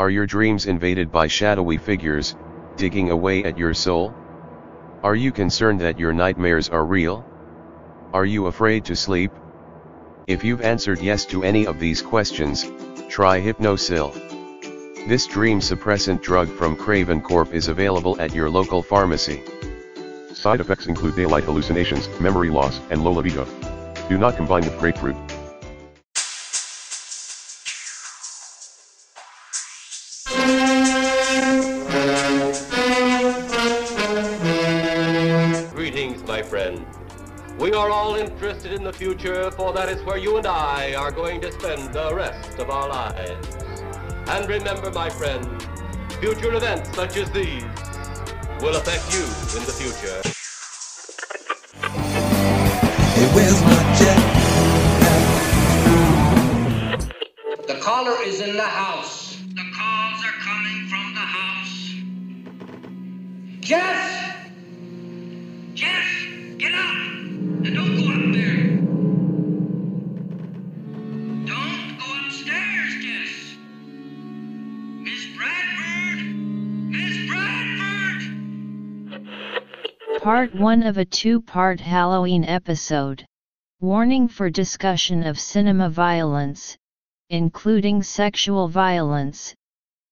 Are your dreams invaded by shadowy figures, digging away at your soul? Are you concerned that your nightmares are real? Are you afraid to sleep? If you've answered yes to any of these questions, try Hypnosil. This dream suppressant drug from Craven Corp is available at your local pharmacy. Side effects include daylight hallucinations, memory loss, and low libido. Do not combine with grapefruit. Are all interested in the future, for that is where you and I are going to spend the rest of our lives. And remember, my friend, future events such as these will affect you in the future. Hey, where's my jet? The caller is in the house. The calls are coming from the house. Jess! Part 1 of a two part Halloween episode. Warning for discussion of cinema violence, including sexual violence.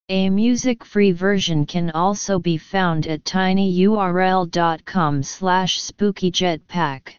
A music free version can also be found at tinyurl.com slash spookyjetpack.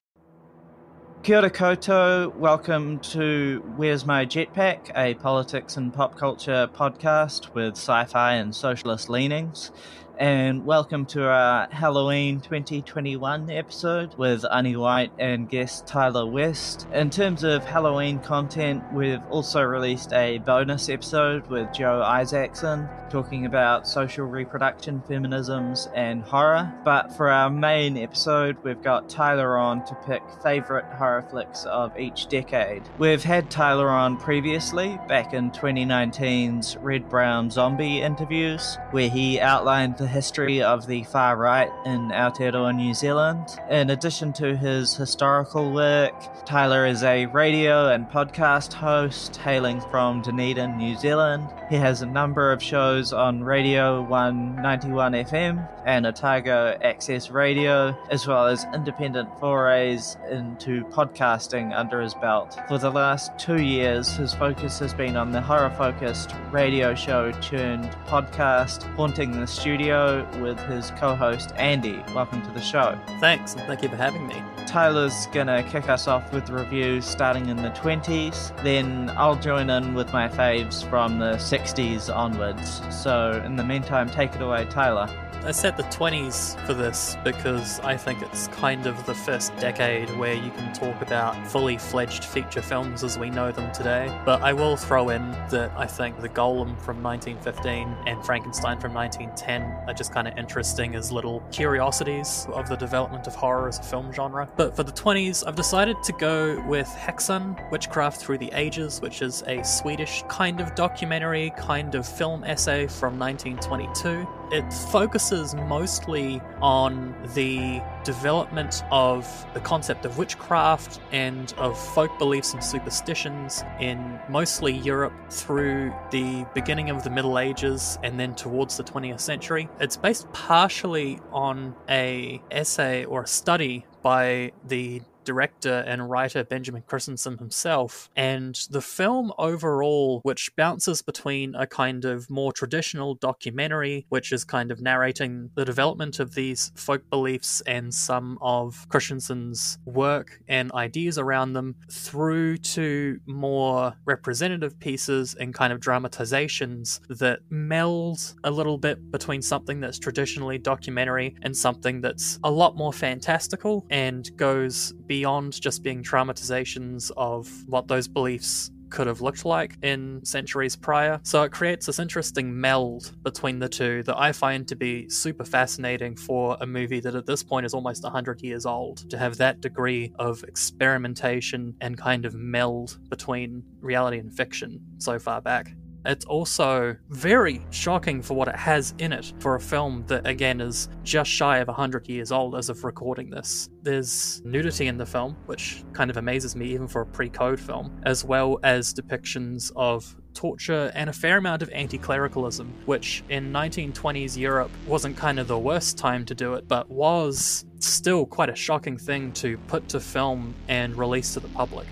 Kia ora koutou, welcome to Where's My Jetpack, a politics and pop culture podcast with sci fi and socialist leanings. And welcome to our Halloween 2021 episode with Annie White and guest Tyler West. In terms of Halloween content, we've also released a bonus episode with Joe Isaacson talking about social reproduction, feminisms, and horror. But for our main episode, we've got Tyler on to pick favourite horror flicks of each decade. We've had Tyler on previously, back in 2019's Red Brown Zombie interviews, where he outlined the history of the far right in Aotearoa, New Zealand. In addition to his historical work, Tyler is a radio and podcast host hailing from Dunedin, New Zealand. He has a number of shows on Radio 191 FM and Otago Access Radio, as well as independent forays into podcasting under his belt. For the last two years, his focus has been on the horror focused radio show turned podcast, Haunting the Studio, with his co host Andy. Welcome to the show. Thanks, and thank you for having me. Tyler's gonna kick us off with reviews starting in the 20s, then I'll join in with my faves from the 60s onwards. So, in the meantime, take it away, Tyler. I set the 20s for this because I think it's kind of the first decade where you can talk about fully fledged feature films as we know them today. But I will throw in that I think The Golem from 1915 and Frankenstein from 1910 are just kind of interesting as little curiosities of the development of horror as a film genre. But for the 20s, I've decided to go with Häxan Witchcraft Through the Ages, which is a Swedish kind of documentary, kind of film essay from 1922. It focuses mostly on the development of the concept of witchcraft and of folk beliefs and superstitions in mostly Europe through the beginning of the Middle Ages and then towards the 20th century. It's based partially on a essay or a study by the director and writer Benjamin Christensen himself. And the film overall, which bounces between a kind of more traditional documentary, which is kind of narrating the development of these folk beliefs and some of Christensen's work and ideas around them, through to more representative pieces and kind of dramatizations that meld a little bit between something that's traditionally documentary and something that's a lot more fantastical and goes beyond just being traumatizations of what those beliefs could have looked like in centuries prior. So it creates this interesting meld between the two that I find to be super fascinating for a movie that at this point is almost 100 years old. To have that degree of experimentation and kind of meld between reality and fiction so far back. It's also very shocking for what it has in it for a film that, again, is just shy of 100 years old as of recording this. There's nudity in the film, which kind of amazes me even for a pre code film, as well as depictions of torture and a fair amount of anti clericalism, which in 1920s Europe wasn't kind of the worst time to do it, but was still quite a shocking thing to put to film and release to the public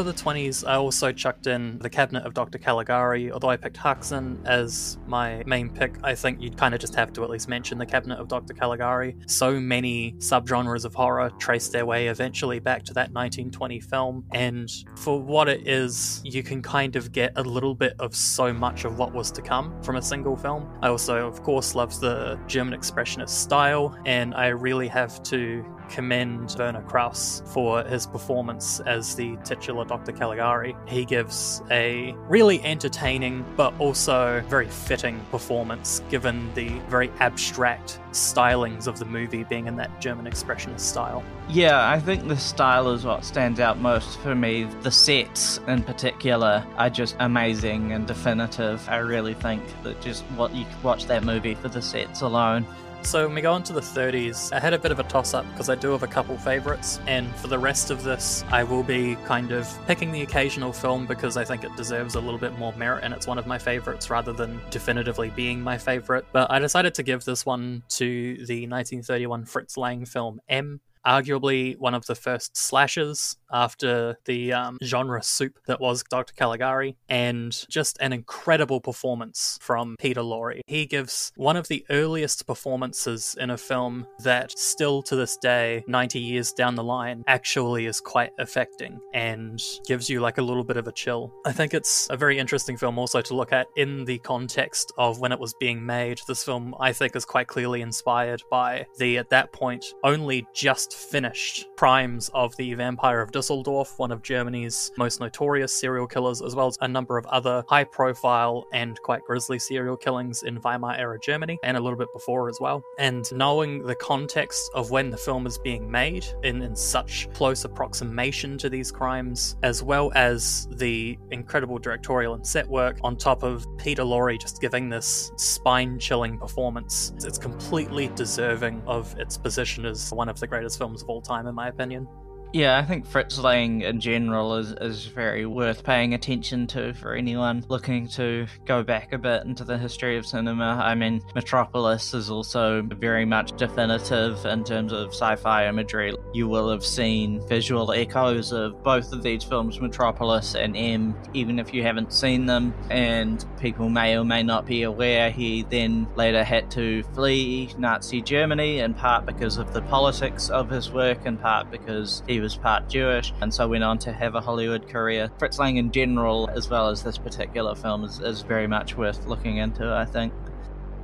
for the 20s, I also chucked in The Cabinet of Dr. Caligari, although I picked Häxan as my main pick. I think you'd kind of just have to at least mention The Cabinet of Dr. Caligari. So many subgenres of horror trace their way eventually back to that 1920 film, and for what it is, you can kind of get a little bit of so much of what was to come from a single film. I also, of course, love the German Expressionist style, and I really have to commend Werner Krauss for his performance as the titular Dr. Caligari. He gives a really entertaining but also very fitting performance given the very abstract stylings of the movie being in that German expressionist style. Yeah, I think the style is what stands out most for me. The sets in particular are just amazing and definitive. I really think that just what you could watch that movie for the sets alone. So when we go into the 30s, I had a bit of a toss up because I do have a couple favourites, and for the rest of this, I will be kind of picking the occasional film because I think it deserves a little bit more merit and it's one of my favourites rather than definitively being my favourite. But I decided to give this one to the 1931 Fritz Lang film M arguably one of the first slashes after the um, genre soup that was Dr. Caligari, and just an incredible performance from Peter Lorre. He gives one of the earliest performances in a film that still to this day, 90 years down the line, actually is quite affecting and gives you like a little bit of a chill. I think it's a very interesting film also to look at in the context of when it was being made. This film, I think, is quite clearly inspired by the, at that point, only just finished primes of the Vampire of Dusseldorf, one of Germany's most notorious serial killers, as well as a number of other high profile and quite grisly serial killings in Weimar era Germany and a little bit before as well. And knowing the context of when the film is being made in, in such close approximation to these crimes, as well as the incredible directorial and set work, on top of Peter Lorre just giving this spine chilling performance, it's completely deserving of its position as one of the greatest films of all time, in my opinion. Yeah, I think Fritz Lang in general is, is very worth paying attention to for anyone looking to go back a bit into the history of cinema. I mean, Metropolis is also very much definitive in terms of sci fi imagery. You will have seen visual echoes of both of these films, Metropolis and M, even if you haven't seen them. And people may or may not be aware he then later had to flee Nazi Germany, in part because of the politics of his work, in part because he was part Jewish, and so went on to have a Hollywood career. Fritz Lang in general, as well as this particular film, is, is very much worth looking into, I think.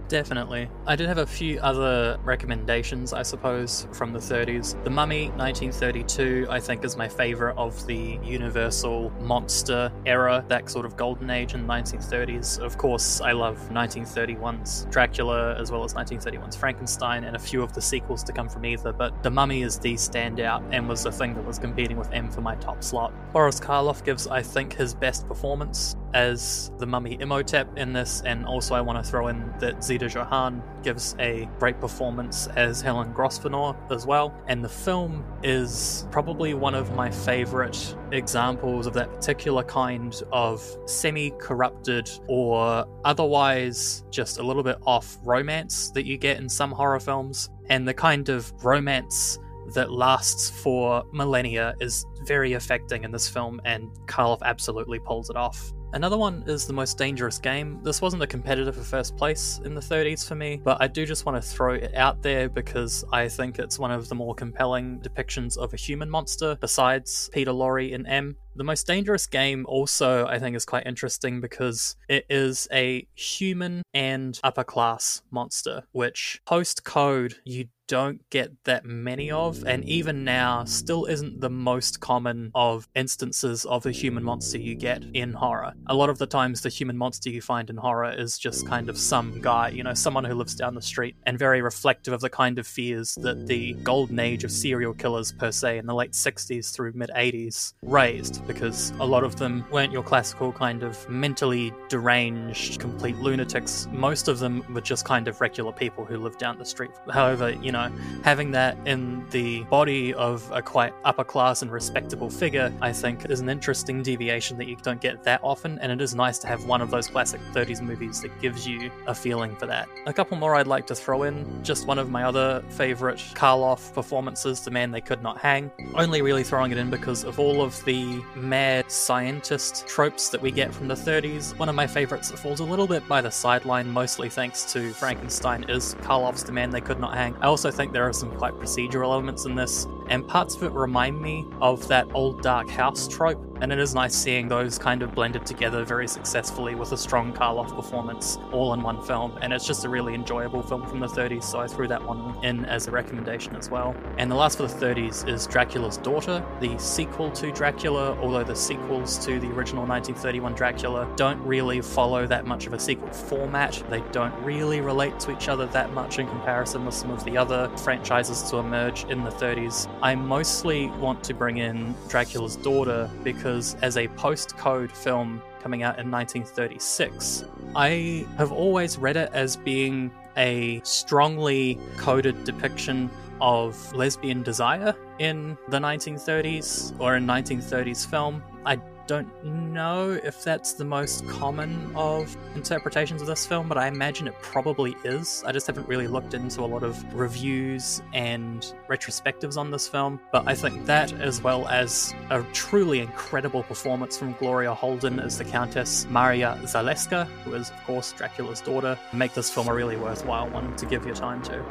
Definitely. I did have a few other recommendations, I suppose, from the 30s. The Mummy, 1932, I think is my favourite of the Universal monster era, that sort of golden age in the 1930s. Of course, I love 1931's Dracula as well as 1931's Frankenstein and a few of the sequels to come from either, but The Mummy is the standout and was the thing that was competing with M for my top slot. Boris Karloff gives, I think, his best performance as the Mummy Imhotep in this, and also I want to throw in that Zita Johann gives a great performance as Helen Grosvenor as well. And the film is probably one of my favorite examples of that particular kind of semi corrupted or otherwise just a little bit off romance that you get in some horror films. And the kind of romance that lasts for millennia is very affecting in this film, and Karloff absolutely pulls it off. Another one is The Most Dangerous Game. This wasn't a competitor for first place in the 30s for me, but I do just want to throw it out there because I think it's one of the more compelling depictions of a human monster besides Peter Lorre in M. The Most Dangerous Game also, I think, is quite interesting because it is a human and upper class monster, which post code you don't get that many of, and even now still isn't the most common of instances of a human monster you get in horror. A lot of the times, the human monster you find in horror is just kind of some guy, you know, someone who lives down the street, and very reflective of the kind of fears that the golden age of serial killers, per se, in the late 60s through mid 80s raised, because a lot of them weren't your classical kind of mentally deranged, complete lunatics. Most of them were just kind of regular people who lived down the street. However, you know, having that in the body of a quite upper class and respectable figure, I think, is an interesting deviation that you don't get that often, and it is nice to have one of those classic 30s movies that gives you a feeling for that. A couple more I'd like to throw in. Just one of my other favorite Karloff performances, The Man They Could Not Hang. Only really throwing it in because of all of the mad scientist tropes that we get from the 30s. One of my favorites that falls a little bit by the sideline, mostly thanks to Frankenstein, is Karloff's The Man They Could Not Hang. I also think there are some quite procedural elements in this, and parts of it remind me of that old dark house trope and it is nice seeing those kind of blended together very successfully with a strong Karloff performance all in one film. And it's just a really enjoyable film from the 30s, so I threw that one in as a recommendation as well. And the last for the 30s is Dracula's Daughter, the sequel to Dracula, although the sequels to the original 1931 Dracula don't really follow that much of a sequel format. They don't really relate to each other that much in comparison with some of the other franchises to emerge in the 30s. I mostly want to bring in Dracula's Daughter because because as a postcode film coming out in 1936, I have always read it as being a strongly coded depiction of lesbian desire in the 1930s or in 1930s film. I don't know if that's the most common of interpretations of this film, but I imagine it probably is. I just haven't really looked into a lot of reviews and retrospectives on this film, but I think that, as well as a truly incredible performance from Gloria Holden as the Countess Maria Zaleska, who is, of course, Dracula's daughter, make this film a really worthwhile one to give your time to.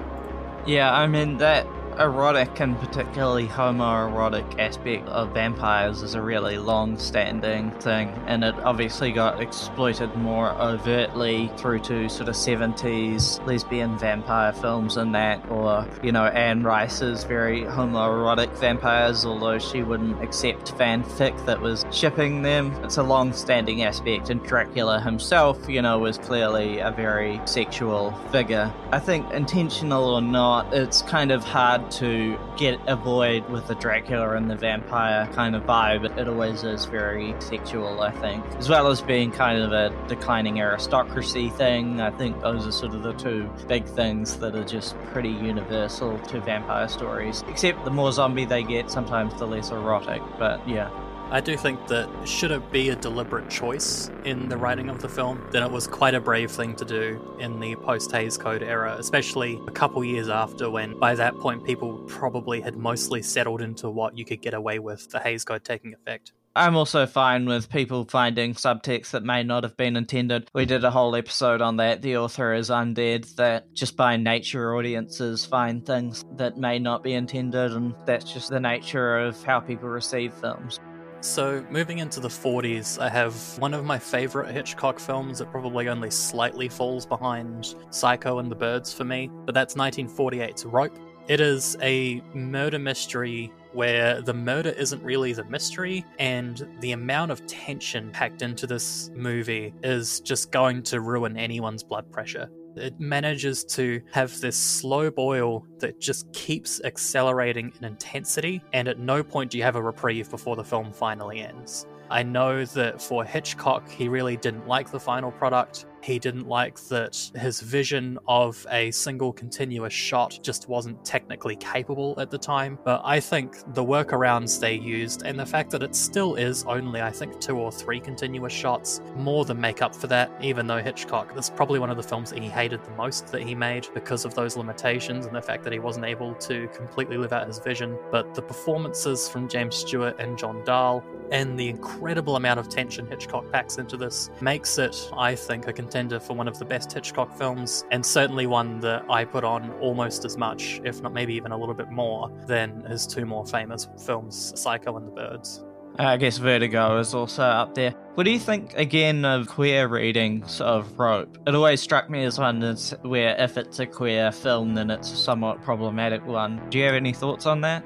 Yeah, I mean, that erotic and particularly homoerotic aspect of vampires is a really long standing thing, and it obviously got exploited more overtly through to sort of 70s lesbian vampire films and that, or, you know, Anne Rice's very homoerotic vampires, although she wouldn't accept fanfic that was shipping them. It's a long standing aspect, and Dracula himself, you know, was clearly a very sexual figure. I think, intentional or not, it's kind of hard to get a void with the Dracula and the vampire kind of vibe. It always is very sexual, I think, as well as being kind of a declining aristocracy thing. I think those are sort of the two big things that are just pretty universal to vampire stories. Except the more zombie they get, sometimes the less erotic. But yeah. I do think that should it be a deliberate choice in the writing of the film, then it was quite a brave thing to do in the post Hays Code era, especially a couple years after when by that point people probably had mostly settled into what you could get away with the Hays Code taking effect. I'm also fine with people finding subtext that may not have been intended. We did a whole episode on that. The author is undead, that just by nature audiences find things that may not be intended, and that's just the nature of how people receive films. So, moving into the 40s, I have one of my favorite Hitchcock films that probably only slightly falls behind Psycho and the Birds for me, but that's 1948's Rope. It is a murder mystery where the murder isn't really the mystery, and the amount of tension packed into this movie is just going to ruin anyone's blood pressure. It manages to have this slow boil that just keeps accelerating in intensity, and at no point do you have a reprieve before the film finally ends. I know that for Hitchcock, he really didn't like the final product. He didn't like that his vision of a single continuous shot just wasn't technically capable at the time. But I think the workarounds they used and the fact that it still is only, I think, two or three continuous shots more than make up for that, even though Hitchcock, that's probably one of the films that he hated the most that he made because of those limitations and the fact that he wasn't able to completely live out his vision. But the performances from James Stewart and John Dall and the incredible amount of tension Hitchcock packs into this makes it, I think, a contender for one of the best Hitchcock films, and certainly one that I put on almost as much, if not maybe even a little bit more, than his two more famous films, Psycho and the Birds. Uh, I guess Vertigo is also up there. What do you think again of queer readings of Rope? It always struck me as one that's where if it's a queer film, then it's a somewhat problematic one. Do you have any thoughts on that?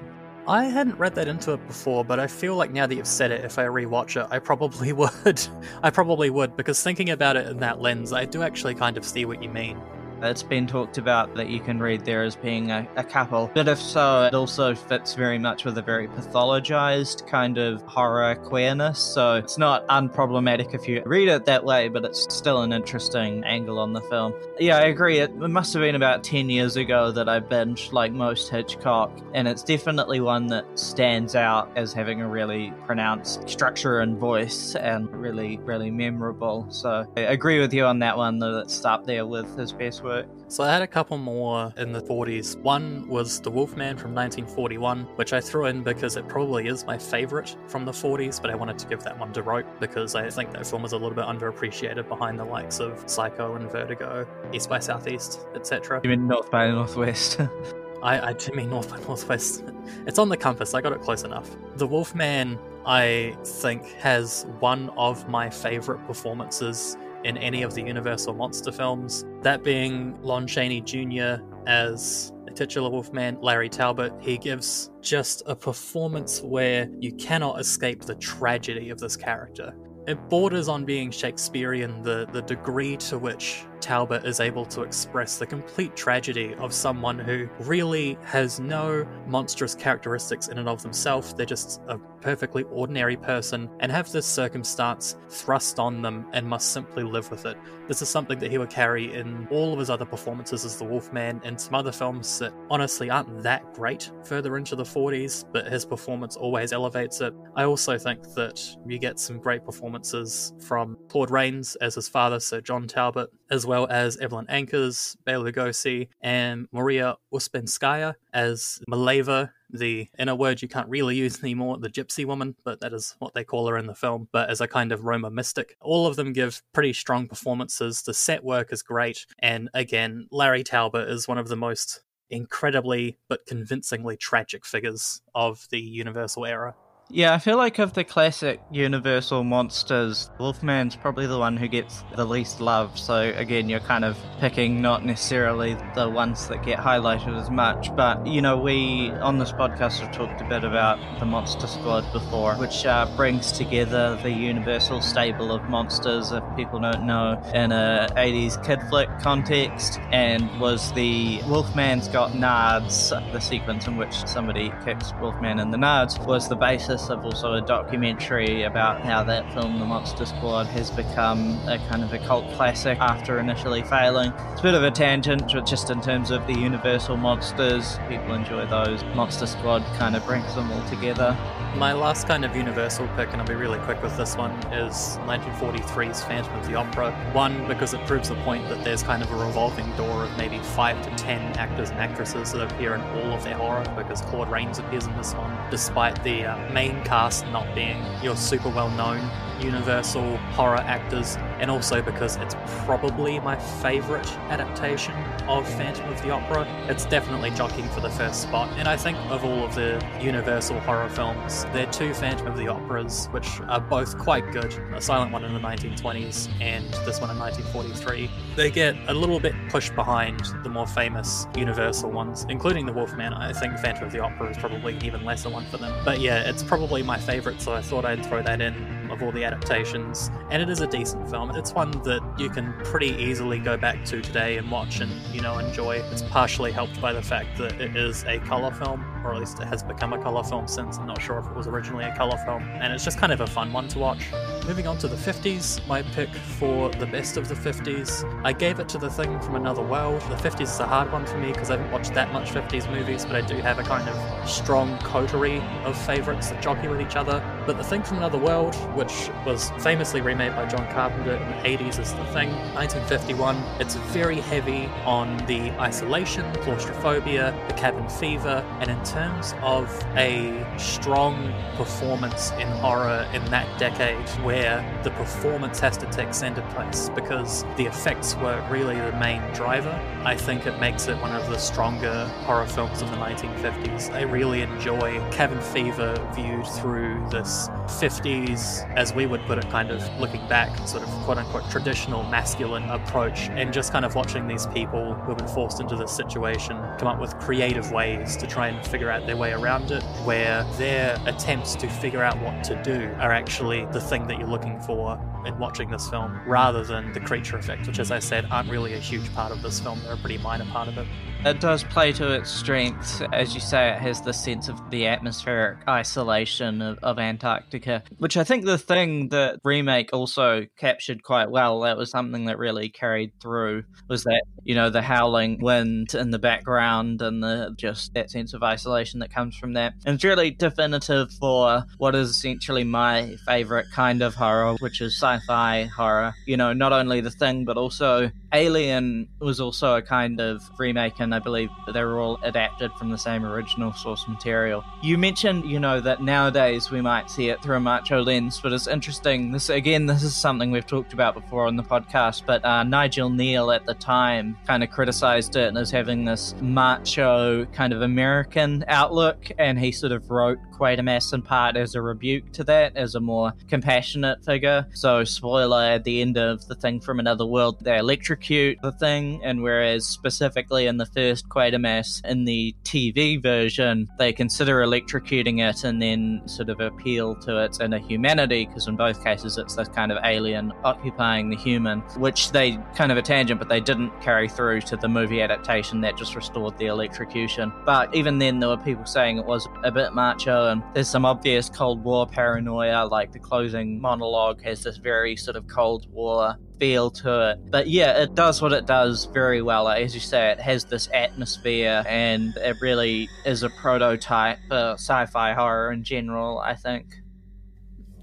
I hadn't read that into it before, but I feel like now that you've said it, if I rewatch it, I probably would. I probably would, because thinking about it in that lens, I do actually kind of see what you mean. It's been talked about that you can read there as being a, a, couple, but if so, it also fits very much with a very pathologized kind of horror queerness. So it's not unproblematic if you read it that way, but it's still an interesting angle on the film. Yeah, I agree. It, must have been about 10 years ago that I binged like most Hitchcock, and it's definitely one that stands out as having a really pronounced structure and voice and really, really memorable. So I agree with you on that one that it's up there with his best work work. So I had a couple more in the 40s. One was The Wolfman from 1941, which I threw in because it probably is my favourite from the 40s, but I wanted to give that one to Rope because I think that film was a little bit underappreciated behind the likes of Psycho and Vertigo, East by Southeast, etc. You mean North by Northwest? I, I do mean North by Northwest. It's on the compass, I got it close enough. The Wolfman, I think, has one of my favourite performances in any of the Universal monster films. That being Lon Chaney Jr. as the titular Wolfman, Larry Talbot. He gives just a performance where you cannot escape the tragedy of this character. It borders on being Shakespearean, the, the degree to which Talbot is able to express the complete tragedy of someone who really has no monstrous characteristics in and of themselves. They're just a perfectly ordinary person and have this circumstance thrust on them and must simply live with it. This is something that he would carry in all of his other performances as the Wolfman and some other films that honestly aren't that great further into the 40s, but his performance always elevates it. I also think that you get some great performances from Claude Rains as his father, Sir John Talbot, as well as Evelyn Ankers, Bela Lugosi, and Maria Uspenskaya as Maleva, the in a word you can't really use anymore, the gypsy woman, but that is what they call her in the film, but as a kind of Roma mystic. All of them give pretty strong performances. The set work is great, and again, Larry Talbot is one of the most incredibly but convincingly tragic figures of the Universal era. Yeah, I feel like of the classic Universal monsters, Wolfman's probably the one who gets the least love. So again, you're kind of picking not necessarily the ones that get highlighted as much. But you know, we on this podcast have talked a bit about the Monster Squad before, which uh, brings together the Universal stable of monsters, if people don't know, in a 80s kid flick context, and was the Wolfman's Got Nards, the sequence in which somebody kicks Wolfman in the nards, was the basis of also a documentary about how that film, The Monster Squad, has become a kind of a cult classic after initially failing. It's a bit of a tangent, but just in terms of the Universal monsters, people enjoy those. Monster Squad kind of brings them all together. My last kind of Universal pick, and I'll be really quick with this one, is 1943's Phantom of the Opera. One, because it proves the point that there's kind of a revolving door of maybe five to ten actors and actresses that appear in all of their horror, because Claude Rains appears in this one, despite the uh, main cast not being your super well known Universal horror actors, and also because it's probably my favourite adaptation of Phantom of the Opera. It's definitely jockeying for the first spot, and I think of all of the Universal horror films, there are two Phantom of the Operas, which are both quite good a silent one in the 1920s and this one in 1943. They get a little bit pushed behind the more famous Universal ones, including The Wolfman. I think Phantom of the Opera is probably even lesser one for them. But yeah, it's probably my favourite, so I thought I'd throw that in of all the adaptations, and it is a decent film. It's one that you can pretty easily go back to today and watch and, you know, enjoy. It's partially helped by the fact that it is a colour film, or at least it has become a colour film since. I'm not sure if it was originally a colour film, and it's just kind of a fun one to watch. Moving on to the 50s, my pick for the best of the 50s, I gave it to The Thing from Another World. The 50s is a hard one for me because I haven't watched that much 50s movies, but I do have a kind of strong coterie of favourites that jockey with each other. But The Thing from Another World, which was famously remade by John Carpenter in the 80s is The Thing, 1951. It's very heavy on the isolation, claustrophobia, the cabin fever, and in terms of a strong performance in horror in that decade where the performance has to take center place because the effects were really the main driver, I think it makes it one of the stronger horror films of the 1950s. I really enjoy Cabin Fever viewed through this 50s, as we would put it, kind of looking back, sort of quote unquote traditional masculine approach, and just kind of watching these people who have been forced into this situation come up with creative ways to try and figure out their way around it, where their attempts to figure out what to do are actually the thing that you're looking for in watching this film, rather than the creature effects, which, as I said, aren't really a huge part of this film. They're a pretty minor part of it. It does play to its strengths. As you say, it has the sense of the atmospheric isolation of, of Antarctica, which I think the thing that remake also captured quite well. That was something that really carried through was that, you know, the howling wind in the background and the just that sense of isolation that comes from that. And it's really definitive for what is essentially my favorite kind of horror, which is sci-fi horror. You know, not only the thing, but also Alien was also a kind of remake, and I believe they were all adapted from the same original source material. You mentioned, you know, that nowadays we might see it through a macho lens, but it's interesting. This again, this is something we've talked about before on the podcast. But uh, Nigel Kneale at the time kind of criticized it as having this macho kind of American outlook, and he sort of wrote Quatermass in part as a rebuke to that, as a more compassionate figure. So, spoiler at the end of the thing from another world, they electrocute the thing, and whereas specifically in the first Quatermass, in the TV version, they consider electrocuting it and then sort of appeal to its inner humanity, because in both cases it's this kind of alien occupying the human, which they kind of a tangent, but they didn't carry through to the movie adaptation that just restored the electrocution. But even then, there were people saying it was a bit macho there's some obvious Cold War paranoia, like the closing monologue has this very sort of Cold War feel to it. But yeah, it does what it does very well. As you say, it has this atmosphere and it really is a prototype for sci fi horror in general, I think.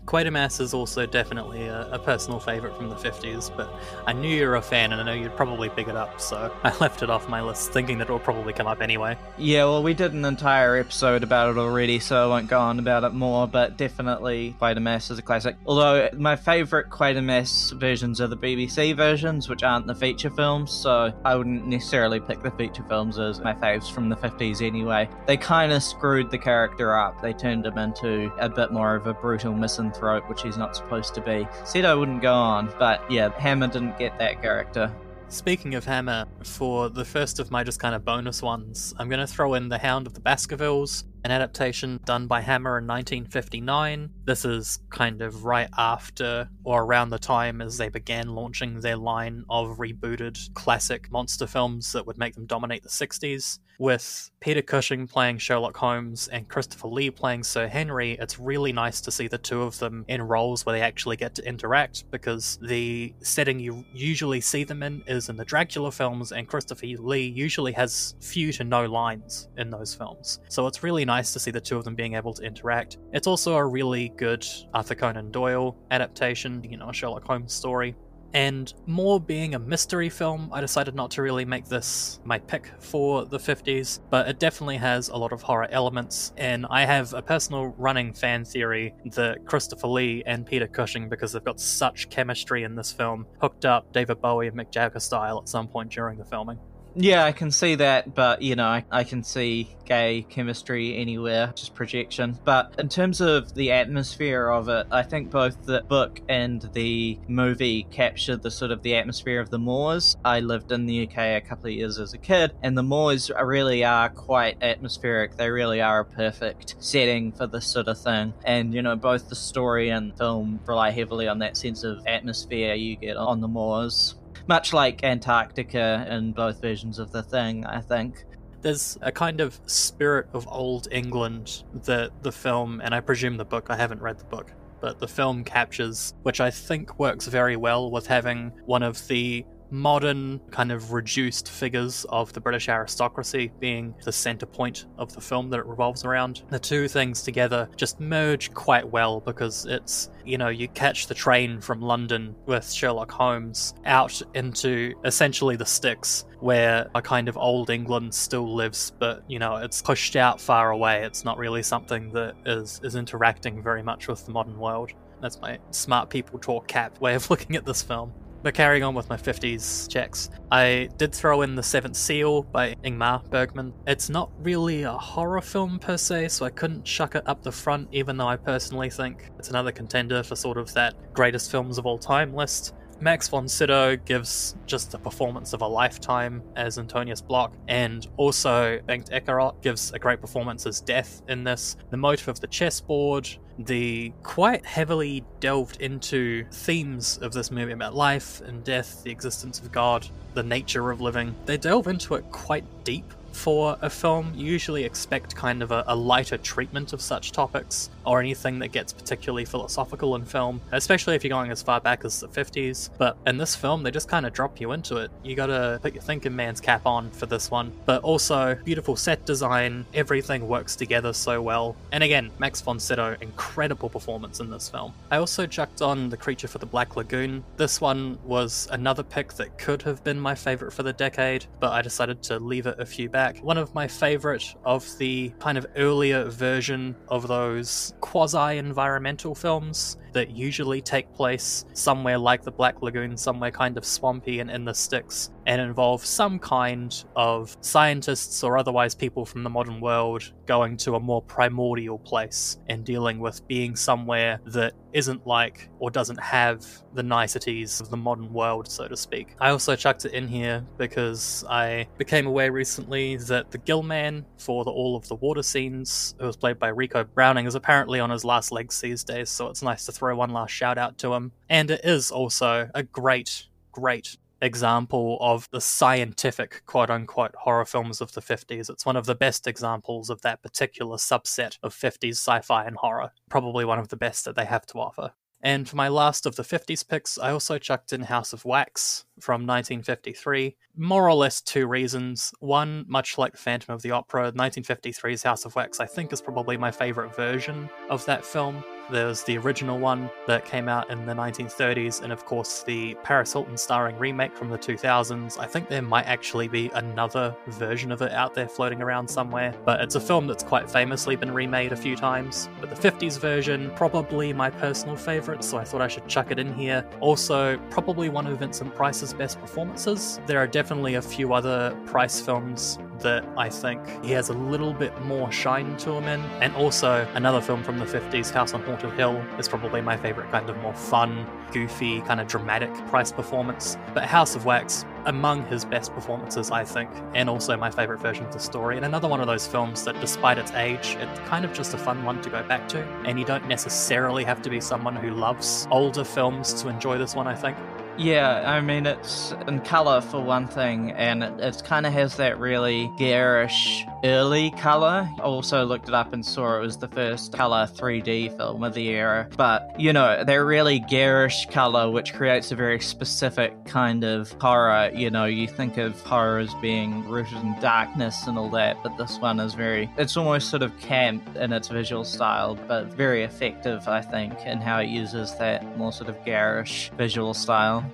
Quatermass is also definitely a, a, personal favourite from the 50s, but I knew you were a fan and I know you'd probably pick it up, so I left it off my list thinking that it will probably come up anyway. Yeah, well, we did an entire episode about it already, so I won't go on about it more, but definitely Quatermass is a classic. Although my favourite Quatermass versions are the BBC versions, which aren't the feature films, so I wouldn't necessarily pick the feature films as my faves from the 50s anyway. They kind of screwed the character up, they turned him into a bit more of a brutal misanthrope throat, which he's not supposed to be. I wouldn't go on, but yeah, Hammer didn't get that character. Speaking of Hammer, for the first of my just kind of bonus ones, I'm going to throw in The Hound of the Baskervilles, an adaptation done by Hammer in 1959. This is kind of right after or around the time as they began launching their line of rebooted classic monster films that would make them dominate the 60s. With Peter Cushing playing Sherlock Holmes and Christopher Lee playing Sir Henry, it's really nice to see the two of them in roles where they actually get to interact because the setting you usually see them in is in the Dracula films, and Christopher Lee usually has few to no lines in those films. So it's really nice to see the two of them being able to interact. It's also a really good Arthur Conan Doyle adaptation, you know, a Sherlock Holmes story. And more being a mystery film, I decided not to really make this my pick for the 50s, but it definitely has a lot of horror elements. And I have a personal running fan theory that Christopher Lee and Peter Cushing, because they've got such chemistry in this film, hooked up David Bowie and Mick Jagger style at some point during the filming. Yeah, I can see that, but you know, I, I, can see gay chemistry anywhere, just projection. But in terms of the atmosphere of it, I think both the book and the movie capture the sort of the atmosphere of the moors. I lived in the UK a couple of years as a kid, and the moors really are quite atmospheric. They really are a perfect setting for this sort of thing. And you know, both the story and film rely heavily on that sense of atmosphere you get on the moors much like Antarctica in both versions of the thing, I think. There's a kind of spirit of old England that the film, and I presume the book, I haven't read the book, but the film captures, which I think works very well with having one of the modern, kind of reduced figures of the British aristocracy being the center point of the film that it revolves around. The two things together just merge quite well because it's, you know, you catch the train from London with Sherlock Holmes out into essentially the sticks where a kind of old England still lives, but, you know, it's pushed out far away. It's not really something that is, is interacting very much with the modern world. That's my smart people talk cap way of looking at this film. But carrying on with my 50s checks, I did throw in The Seventh Seal by Ingmar Bergman. It's not really a horror film per se, so I couldn't chuck it up the front, even though I personally think it's another contender for sort of that greatest films of all time list. Max von Sydow gives just the performance of a lifetime as Antonius Block, and also Bengt Ekerot gives a great performance as Death in this. The motive of the chessboard, the quite heavily delved into themes of this movie about life and death, the existence of God, the nature of living. They delve into it quite deep for a film. You usually expect kind of a, a, lighter treatment of such topics or anything that gets particularly philosophical in film, especially if you're going as far back as the 50s. But in this film, they just kind of drop you into it. You gotta put your thinking man's cap on for this one. But also, beautiful set design, everything works together so well. And again, Max von Sydow, incredible performance in this film. I also chucked on The Creature from the Black Lagoon. This one was another pick that could have been my favorite for the decade, but I decided to leave it a few back. One of my favorite of the kind of earlier version of those quasi environmental films that usually take place somewhere like the Black Lagoon, somewhere kind of swampy and in the sticks, and involve some kind of scientists or otherwise people from the modern world going to a more primordial place and dealing with being somewhere that isn't like or doesn't have the niceties of the modern world, so to speak. I also chucked it in here because I became aware recently that the Gill Man for the, all of the water scenes, who was played by Ricou Browning, is apparently on his last legs these days, so it's nice to throw throw one last shout out to him. And it is also a great, great example of the scientific quote unquote horror films of the 50s. It's one of the best examples of that particular subset of 50s sci fi and horror. Probably one of the best that they have to offer. And for my last of the 50s picks, I also chucked in House of Wax from 1953. More or less two reasons. One, much like Phantom of the Opera, 1953's House of Wax, I think, is probably my favourite version of that film. There's the original one that came out in the 1930s, and of course the Paris Hilton starring remake from the 2000s. I think there might actually be another version of it out there floating around somewhere, but it's a film that's quite famously been remade a few times. But the 50s version, probably my personal favourite, so I thought I should chuck it in here. Also, probably one of Vincent Price's best performances. There are definitely a few other Price films that I think he has a little bit more shine to him in. And also, another film from the 50s, House on Hill, is probably my favourite kind of more fun, goofy, kind of dramatic Price performance. But House of Wax, among his best performances, I think, and also my favourite version of the story. And another one of those films that, despite its age, it's kind of just a fun one to go back to. And you don't necessarily have to be someone who loves older films to enjoy this one, I think. Yeah, I mean, it's in color for one thing, and it, it kind of has that really garish early color. Also looked it up and saw it was the first color 3D film of the era. But, you know, they're really garish color, which creates a very specific kind of horror. You know, you think of horror as being rooted in darkness and all that, but this one is very, it's almost sort of camp in its visual style, but very effective, I think, in how it uses that more sort of garish visual style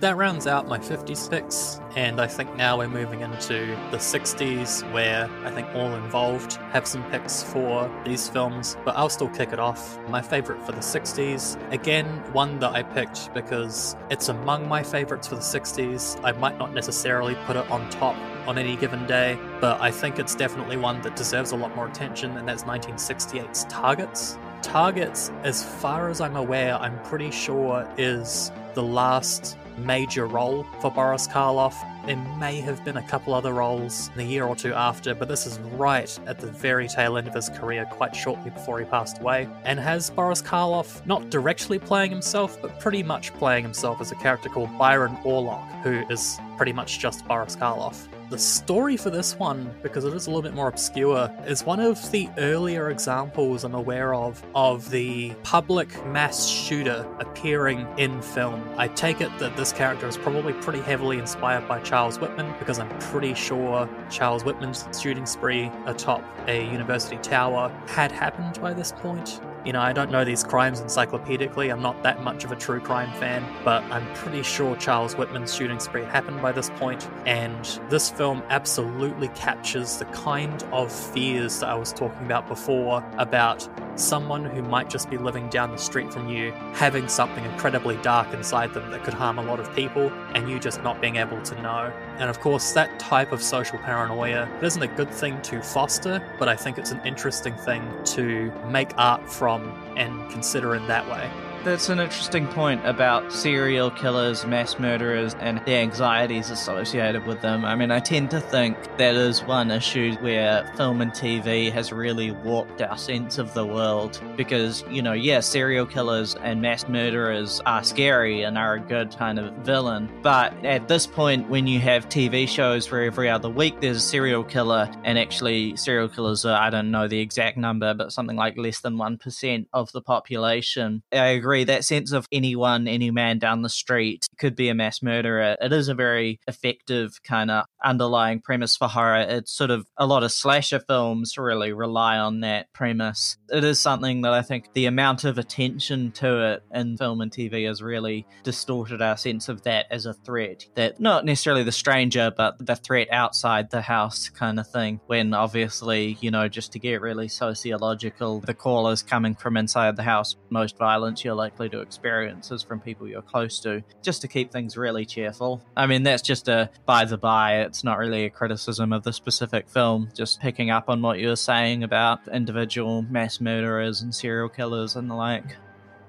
that rounds out my 50s picks, and I think now we're moving into the 60s, where I think all involved have some picks for these films, but I'll still kick it off. My favourite for the 60s, again, one that I picked because it's among my favourites for the 60s. I might not necessarily put it on top on any given day, but I think it's definitely one that deserves a lot more attention, and that's 1968's Targets. Targets, as far as I'm aware, I'm pretty sure is the last major role for Boris Karloff. There may have been a couple other roles in the year or two after, but this is right at the very tail end of his career, quite shortly before he passed away, and has Boris Karloff not directly playing himself, but pretty much playing himself as a character called Byron Orlok, who is pretty much just Boris Karloff. The story for this one, because it is a little bit more obscure, is one of the earlier examples I'm aware of of the public mass shooter appearing in film. I take it that this character is probably pretty heavily inspired by Charles Whitman, because I'm pretty sure Charles Whitman's shooting spree atop a university tower had happened by this point You know, I don't know these crimes encyclopedically. I'm not that much of a true crime fan, but I'm pretty sure Charles Whitman's shooting spree happened by this point. and this film absolutely captures the kind of fears that I was talking about before about someone who might just be living down the street from you having something incredibly dark inside them that could harm a lot of people, and you just not being able to know. And of course, that type of social paranoia it isn't a good thing to foster, but I think it's an interesting thing to make art from and consider in that way. That's an interesting point about serial killers, mass murderers, and the anxieties associated with them. I mean, I tend to think that is one issue where film and TV has really warped our sense of the world. Because, you know, yeah, serial killers and mass murderers are scary and are a good kind of villain. But at this point, when you have TV shows where every other week there's a serial killer, and actually, serial killers are, I don't know the exact number, but something like less than 1% of the population, I agree agree that sense of anyone, any man down the street could be a mass murderer. It is a very effective kind of underlying premise for horror. It's sort of a lot of slasher films really rely on that premise. It is something that I think the amount of attention to it in film and TV has really distorted our sense of that as a threat. That not necessarily the stranger, but the threat outside the house kind of thing. When obviously, you know, just to get really sociological, the call is coming from inside the house. Most violence you're likely to experience is from people you're close to, just to keep things really cheerful. I mean, that's just a by the by, it's not really a criticism of the specific film, just picking up on what you were saying about individual mass murderers and serial killers and the like.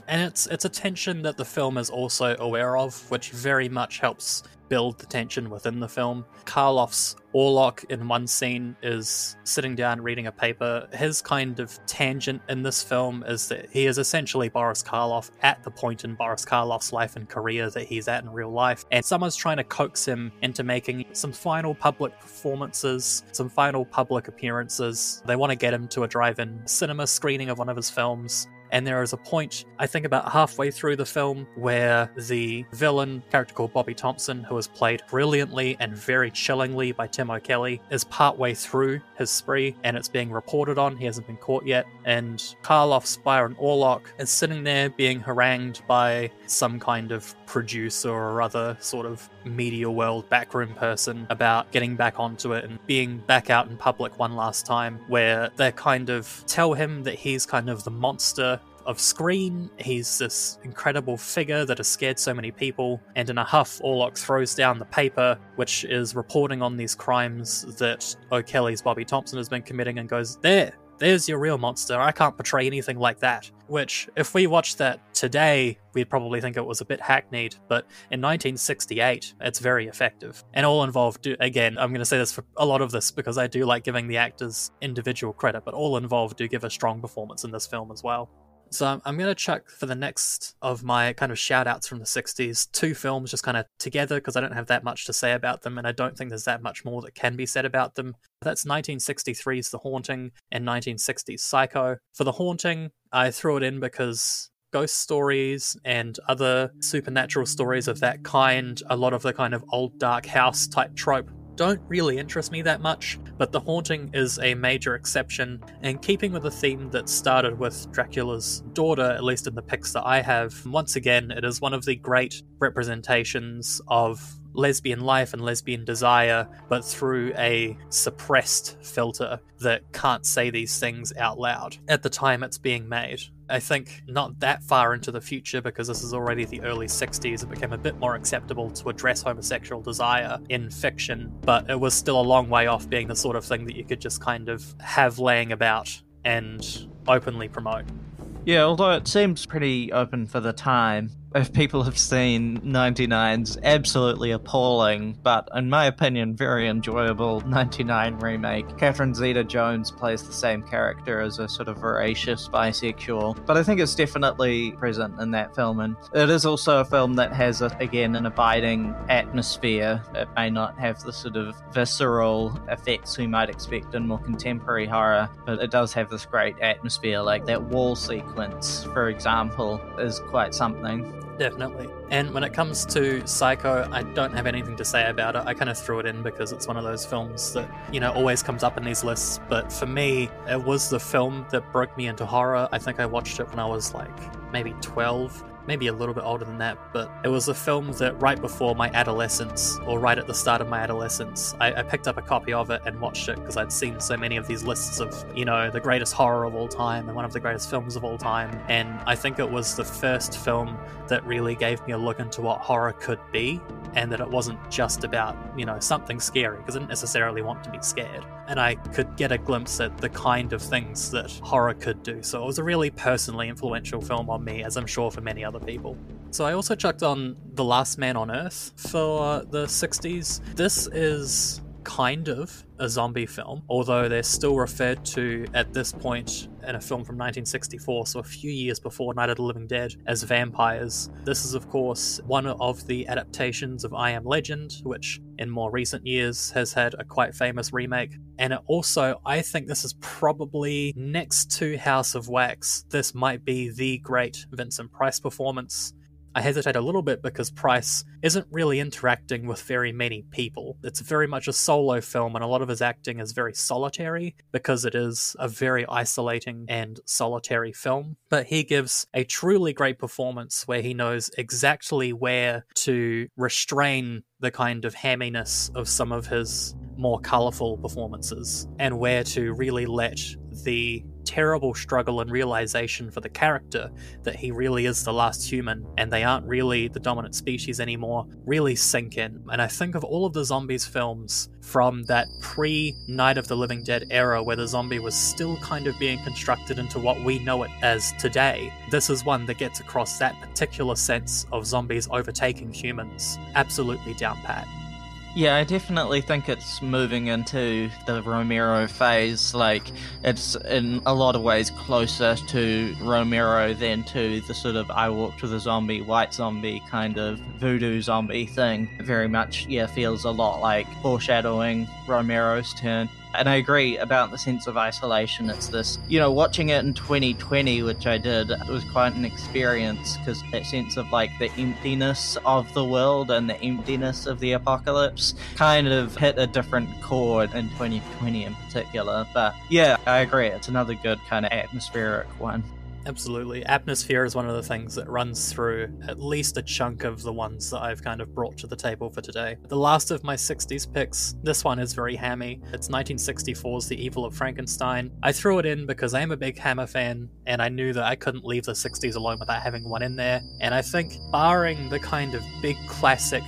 And it's it's a tension that the film is also aware of, which very much helps build the tension within the film. Karloff's Orlok in one scene is sitting down reading a paper. His kind of tangent in this film is that he is essentially Boris Karloff at the point in Boris Karloff's life and career that he's at in real life. And someone's trying to coax him into making some final public performances, some final public appearances. They want to get him to a drive in cinema screening of one of his films. And there is a point, I think about halfway through the film, where the villain, character called Bobby Thompson, who is played brilliantly and very chillingly by Tim O'Kelly, is partway through his spree and it's being reported on. He hasn't been caught yet. And Karloff's Byron Orlok is sitting there being harangued by some kind of producer or other sort of media world backroom person about getting back onto it and being back out in public one last time, where they kind of tell him that he's kind of the monster of screen. He's this incredible figure that has scared so many people, and in a huff, Orlok throws down the paper, which is reporting on these crimes that O'Kelly's Bobby Thompson has been committing, and goes, There, there's your real monster. I can't portray anything like that. Which, if we watched that today, we'd probably think it was a bit hackneyed, but in 1968, it's very effective. And all involved, do, again, I'm going to say this for a lot of this because I do like giving the actors individual credit, but all involved do give a strong performance in this film as well. So I'm, I'm going to chuck for the next of my kind of shout outs from the 60s, two films just kind of together because I don't have that much to say about them and I don't think there's that much more that can be said about them. That's 1963's The Haunting and 1960's Psycho. For The Haunting, I threw it in because ghost stories and other supernatural stories of that kind, a lot of the kind of old dark house type trope don't really interest me that much, but The Haunting is a major exception, and keeping with the theme that started with Dracula's daughter, at least in the pics that I have, once again, it is one of the great representations of lesbian life and lesbian desire, but through a suppressed filter that can't say these things out loud at the time it's being made. I think not that far into the future, because this is already the early 60s, it became a bit more acceptable to address homosexual desire in fiction, but it was still a long way off being the sort of thing that you could just kind of have laying about and openly promote. Yeah, although it seems pretty open for the time, if people have seen 99's absolutely appalling, but in my opinion, very enjoyable 99 remake. Catherine Zeta Jones plays the same character as a sort of voracious bisexual, but I think it's definitely present in that film. And it is also a film that has, a, again, an abiding atmosphere. It may not have the sort of visceral effects we might expect in more contemporary horror, but it does have this great atmosphere. Like that wall sequence, for example, is quite something. Definitely. And when it comes to Psycho, I don't have anything to say about it. I kind of threw it in because it's one of those films that, you know, always comes up in these lists. But for me, it was the film that broke me into horror. I think I watched it when I was like maybe 12 maybe a little bit older than that, but it was a film that right before my adolescence, or right at the start of my adolescence, I, I picked up a copy of it and watched it because I'd seen so many of these lists of, you know, the greatest horror of all time and one of the greatest films of all time. And I think it was the first film that really gave me a look into what horror could be and that it wasn't just about, you know, something scary because I didn't necessarily want to be scared. And I could get a glimpse at the kind of things that horror could do. So it was a really personally influential film on me, as I'm sure for many other people. So I also chucked on The Last Man on Earth for the 60s. This is kind of a zombie film, although they're still referred to at this point in a film from 1964, so a few years before Night of the Living Dead, as vampires. This is, of course, one of the adaptations of I Am Legend, which in more recent years has had a quite famous remake. And also, I think this is probably next to House of Wax, this might be the great Vincent Price performance I hesitate a little bit because Price isn't really interacting with very many people. It's very much a solo film, and a lot of his acting is very solitary because it is a very isolating and solitary film. But he gives a truly great performance where he knows exactly where to restrain the kind of hamminess of some of his more colourful performances and where to really let the terrible struggle and realization for the character that he really is the last human and they aren't really the dominant species anymore really sink in. And I think of all of the zombies films from that pre Night of the Living Dead era where the zombie was still kind of being constructed into what we know it as today. This is one that gets across that particular sense of zombies overtaking humans absolutely down pat. Yeah, I definitely think it's moving into the Romero phase. Like, it's in a lot of ways closer to Romero than to the sort of I walked with a zombie, white zombie kind of voodoo zombie thing. Very much, yeah, feels a lot like foreshadowing Romero's turn. And I agree about the sense of isolation. It's this, you know, watching it in 2020, which I did, it was quite an experience because that sense of like the emptiness of the world and the emptiness of the apocalypse kind of hit a different chord in 2020 in particular. But yeah, I agree. It's another good kind of atmospheric one. Absolutely. Atmosphere is one of the things that runs through at least a chunk of the ones that I've kind of brought to the table for today. The last of my 60s picks, this one is very hammy. It's 1964's The Evil of Frankenstein. I threw it in because I am a big Hammer fan, and I knew that I couldn't leave the 60s alone without having one in there. And I think, barring the kind of big classic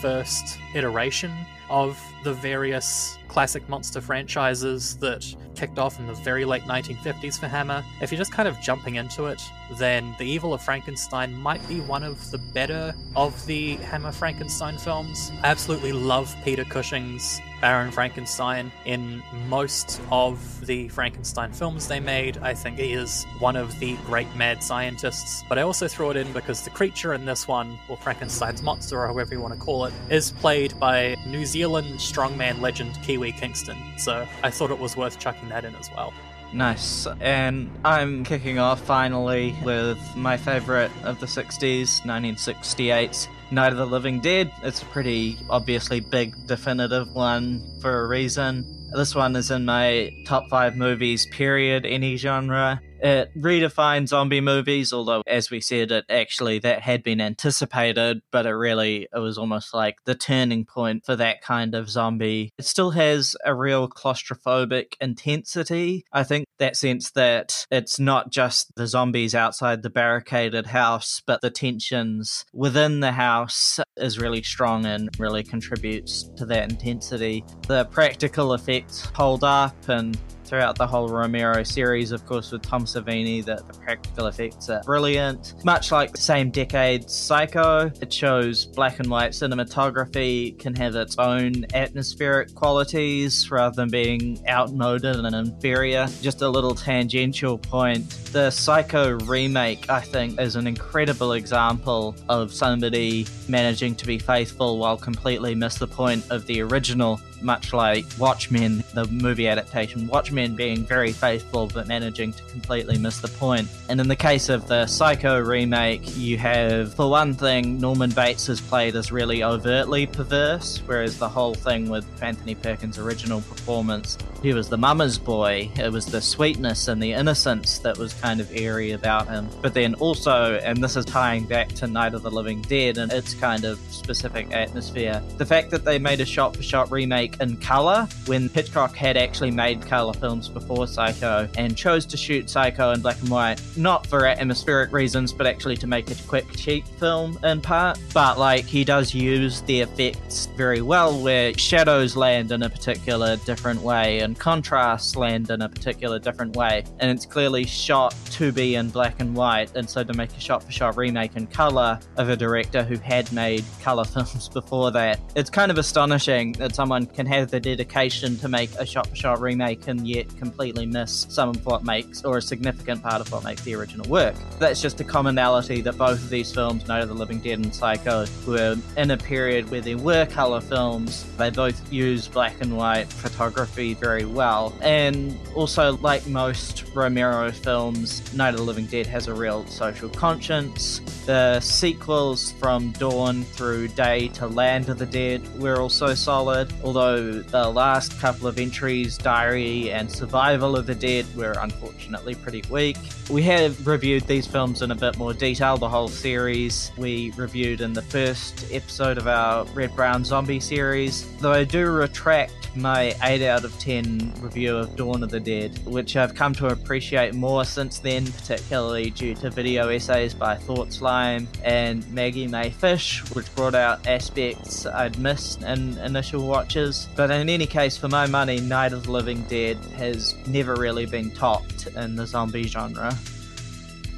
first iteration of the various classic monster franchises that kicked off in the very late 1950s for Hammer. If you're just kind of jumping into it, then The Evil of Frankenstein might be one of the better of the Hammer Frankenstein films. I absolutely love Peter Cushing's Baron Frankenstein in most of the Frankenstein films they made. I think he is one of the great mad scientists. But I also throw it in because the creature in this one, or Frankenstein's monster, or however you want to call it, is played by New Zealand strongman legend Kiwi Kingston. So I thought it was worth chucking that in as well. Nice. And I'm kicking off finally with my favorite of the 60s, 1968's Night of the Living Dead. It's a pretty obviously big, definitive one for a reason. This one is in my top five movies, period, any genre. It redefined zombie movies, although, as we said, it actually that had been anticipated, but it really it was almost like the turning point for that kind of zombie. It still has a real claustrophobic intensity. I think that sense that it's not just the zombies outside the barricaded house, but the tensions within the house is really strong and really contributes to that intensity. The practical effects hold up and throughout the whole Romero series, of course, with Tom Savini, that the practical effects are brilliant. Much like the same decade Psycho, it shows black and white cinematography can have its own atmospheric qualities rather than being outmoded and inferior. Just a little tangential point. The Psycho remake, I think, is an incredible example of somebody managing to be faithful while completely miss the point of the original much like Watchmen, the movie adaptation. Watchmen being very faithful but managing to completely miss the point. And in the case of the Psycho remake, you have, for one thing, Norman Bates is played as really overtly perverse, whereas the whole thing with Anthony Perkins' original performance, he was the mama's boy. It was the sweetness and the innocence that was kind of eerie about him. But then also, and this is tying back to Night of the Living Dead and its kind of specific atmosphere, the fact that they made a shot for shot remake in color when Hitchcock had actually made color films before Psycho and chose to shoot Psycho in black and white, not for atmospheric reasons, but actually to make a quick, cheap film in part. But like, he does use the effects very well where shadows land in a particular different way and contrasts land in a particular different way. And it's clearly shot to be in black and white. And so to make a shot for shot remake in color of a director who had made color films before that, it's kind of astonishing that someone can have the dedication to make a shot for shot remake and yet completely miss some of what makes, or a significant part of what makes the original work. That's just a commonality that both of these films, Night of the Living Dead and Psycho, were in a period where there were color films. They both use black and white photography very well. And also, like most Romero films, Night of the Living Dead has a real social conscience. The sequels from Dawn through Day to Land of the Dead were also solid, although the last couple of entries, Diary and Survival of the Dead, were unfortunately pretty weak. We have reviewed these films in a bit more detail, the whole series. We reviewed in the first episode of our Red Brown Zombie series, though I do retract my 8 out of 10 review of Dawn of the Dead, which I've come to appreciate more since then, particularly due to video essays by Thought Slime and Maggie May Fish, which brought out aspects I'd missed in initial watches. But in any case, for my money, Night of the Living Dead has never really been topped in the zombie genre.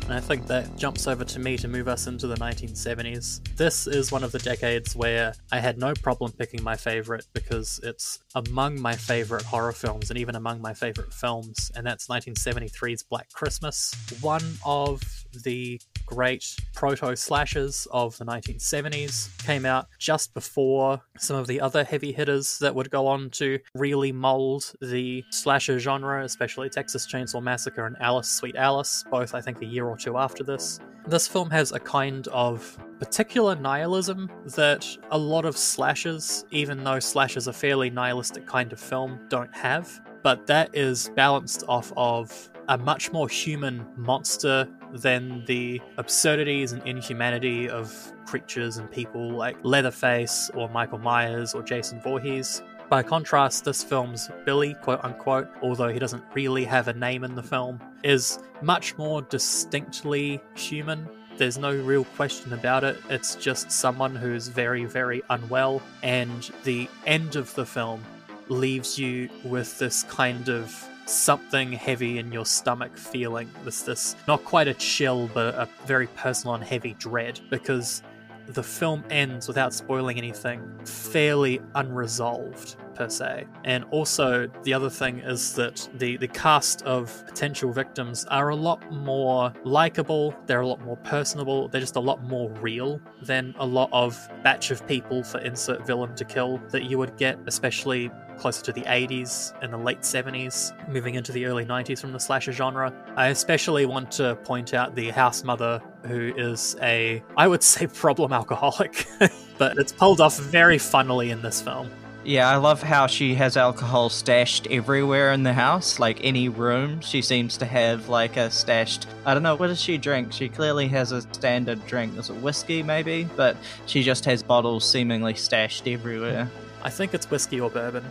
And I think that jumps over to me to move us into the 1970s. This is one of the decades where I had no problem picking my favorite because it's among my favorite horror films and even among my favorite films, and that's 1973's Black Christmas, one of the great proto slashers of the 1970s. Came out just before some of the other heavy hitters that would go on to really mold the slasher genre, especially Texas Chainsaw Massacre and Alice Sweet Alice, both I think a year or two after this. This film has a kind of particular nihilism that a lot of slashers, even though slashers are fairly nihilistic kind of film, don't have. But that is balanced off of a much more human monster than the absurdities and inhumanity of creatures and people like Leatherface or Michael Myers or Jason Voorhees. By contrast, this film's Billy, quote unquote, although he doesn't really have a name in the film, is much more distinctly human. There's no real question about it. It's just someone who's very, very unwell, and the end of the film leaves you with this kind of something heavy in your stomach feeling. This this not quite a chill, but a very personal and heavy dread because the film ends without spoiling anything fairly unresolved per se. And also the other thing is that the the cast of potential victims are a lot more likable, they're a lot more personable, they're just a lot more real than a lot of batch of people for insert villain to kill that you would get especially closer to the 80s and the late 70s, moving into the early 90s from the slasher genre. I especially want to point out the house mother, who is a, I would say, problem alcoholic, but it's pulled off very funnily in this film. Yeah, I love how she has alcohol stashed everywhere in the house. Like any room, she seems to have like a stashed. I don't know, what does she drink? She clearly has a standard drink. Is it whiskey, maybe? But she just has bottles seemingly stashed everywhere. I think it's whiskey or bourbon.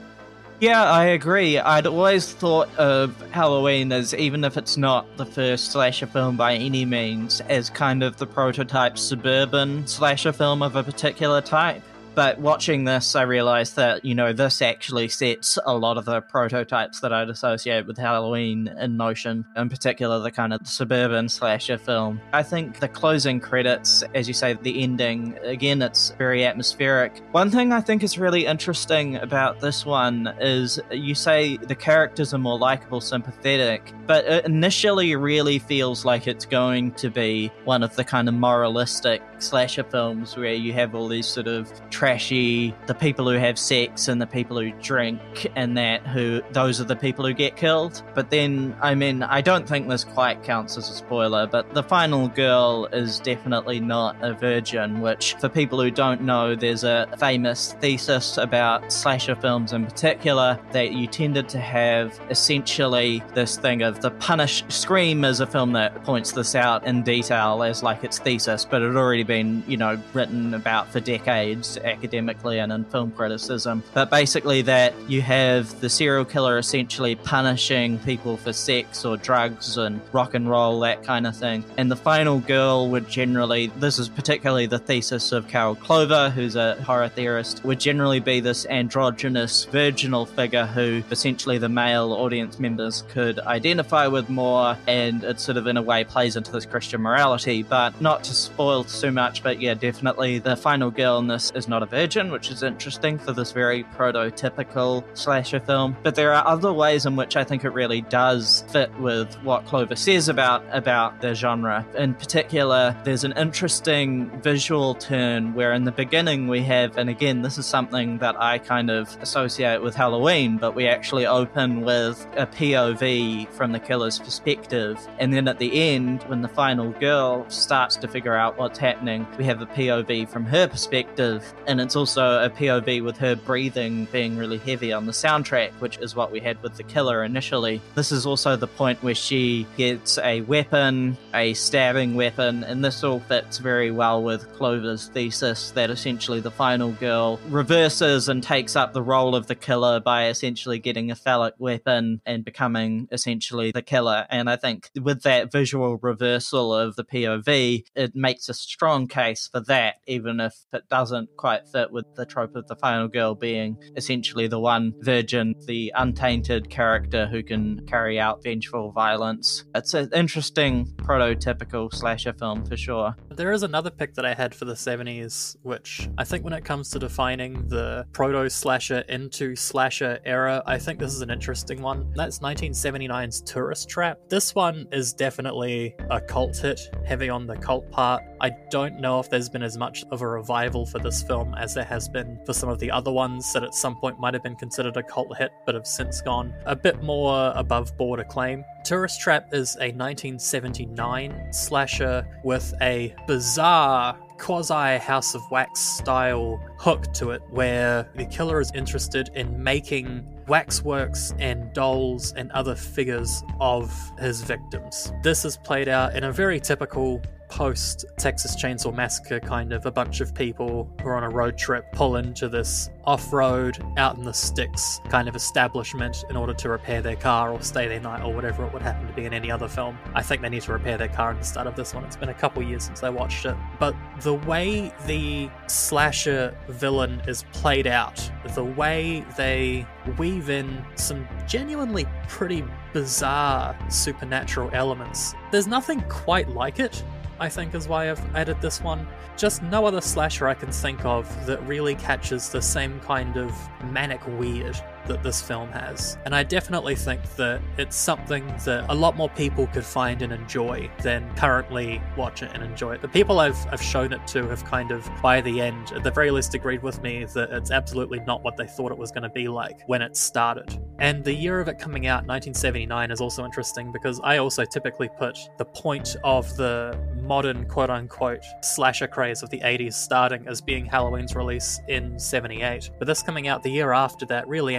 Yeah, I agree. I'd always thought of Halloween as, even if it's not the first slasher film by any means, as kind of the prototype suburban slasher film of a particular type. But watching this, I realized that, you know, this actually sets a lot of the prototypes that I'd associate with Halloween in motion, in particular the kind of suburban slasher film. I think the closing credits, as you say, the ending, again, it's very atmospheric. One thing I think is really interesting about this one is you say the characters are more likable, sympathetic, but it initially really feels like it's going to be one of the kind of moralistic slasher films where you have all these sort of trashy, the people who have sex and the people who drink, and that who those are the people who get killed. But then, I mean, I don't think this quite counts as a spoiler, but the final girl is definitely not a virgin, which for people who don't know, there's a famous thesis about slasher films in particular that you tended to have essentially this thing of the punish Scream is a film that points this out in detail as like its thesis, but it already been, you know, written about for decades academically and in film criticism. But basically that you have the serial killer essentially punishing people for sex or drugs and rock and roll, that kind of thing. And the final girl would generally this is particularly the thesis of Carol Clover, who's a horror theorist, would generally be this androgynous virginal figure who essentially the male audience members could identify with more, and it sort of in a way plays into this Christian morality. But not to spoil too much, but yeah, definitely the final girl in this is not a virgin, which is interesting for this very prototypical slasher film. But there are other ways in which I think it really does fit with what Clover says about about the genre. In particular, there's an interesting visual turn where in the beginning we have, and again, this is something that I kind of associate with Halloween, but we actually open with a POV from the killer's perspective. And then at the end, when the final girl starts to figure out what's happening, we have a POV from her perspective. And it's also a POV with her breathing being really heavy on the soundtrack, which is what we had with the killer initially. This is also the point where she gets a weapon, a stabbing weapon, and this all fits very well with Clover's thesis that essentially the final girl reverses and takes up the role of the killer by essentially getting a phallic weapon and becoming essentially the killer. And I think with that visual reversal of the POV, it makes a strong case for that, even if it doesn't quite fit with the trope of the final girl being essentially the one virgin, the untainted character who can carry out vengeful violence. It's an interesting prototypical slasher film for sure. There is another pick that I had for the 70s, which I think when it comes to defining the proto slasher into slasher era, I think this is an interesting one. That's 1979's Tourist Trap. This one is definitely a cult hit, heavy on the cult part. I don't know if there's been as much of a revival for this film as there has been for some of the other ones that at some point might have been considered a cult hit but have since gone a bit more above board acclaim. Tourist Trap is a 1979 slasher with a bizarre quasi House of Wax style hook to it, where the killer is interested in making waxworks and dolls and other figures of his victims. This is played out in a very typical post Texas Chainsaw Massacre kind of a bunch of people who are on a road trip pull into this off road, out in the sticks kind of establishment in order to repair their car or stay their night or whatever it would happen to be in any other film. I think they need to repair their car in the start of this one. It's been a couple years since I watched it. But the way the slasher villain is played out, the way they weave in some genuinely pretty bizarre supernatural elements, there's nothing quite like it I think is why I've added this one. Just no other slasher I can think of that really catches the same kind of manic weird that this film has. And I definitely think that it's something that a lot more people could find and enjoy than currently watch it and enjoy it. The people I've, I've shown it to have kind of, by the end, at the very least, agreed with me that it's absolutely not what they thought it was going to be like when it started. And the year of it coming out, 1979, is also interesting because I also typically put the point of the modern quote unquote slasher craze of the 80s starting as being Halloween's release in 78. But this coming out the year after that really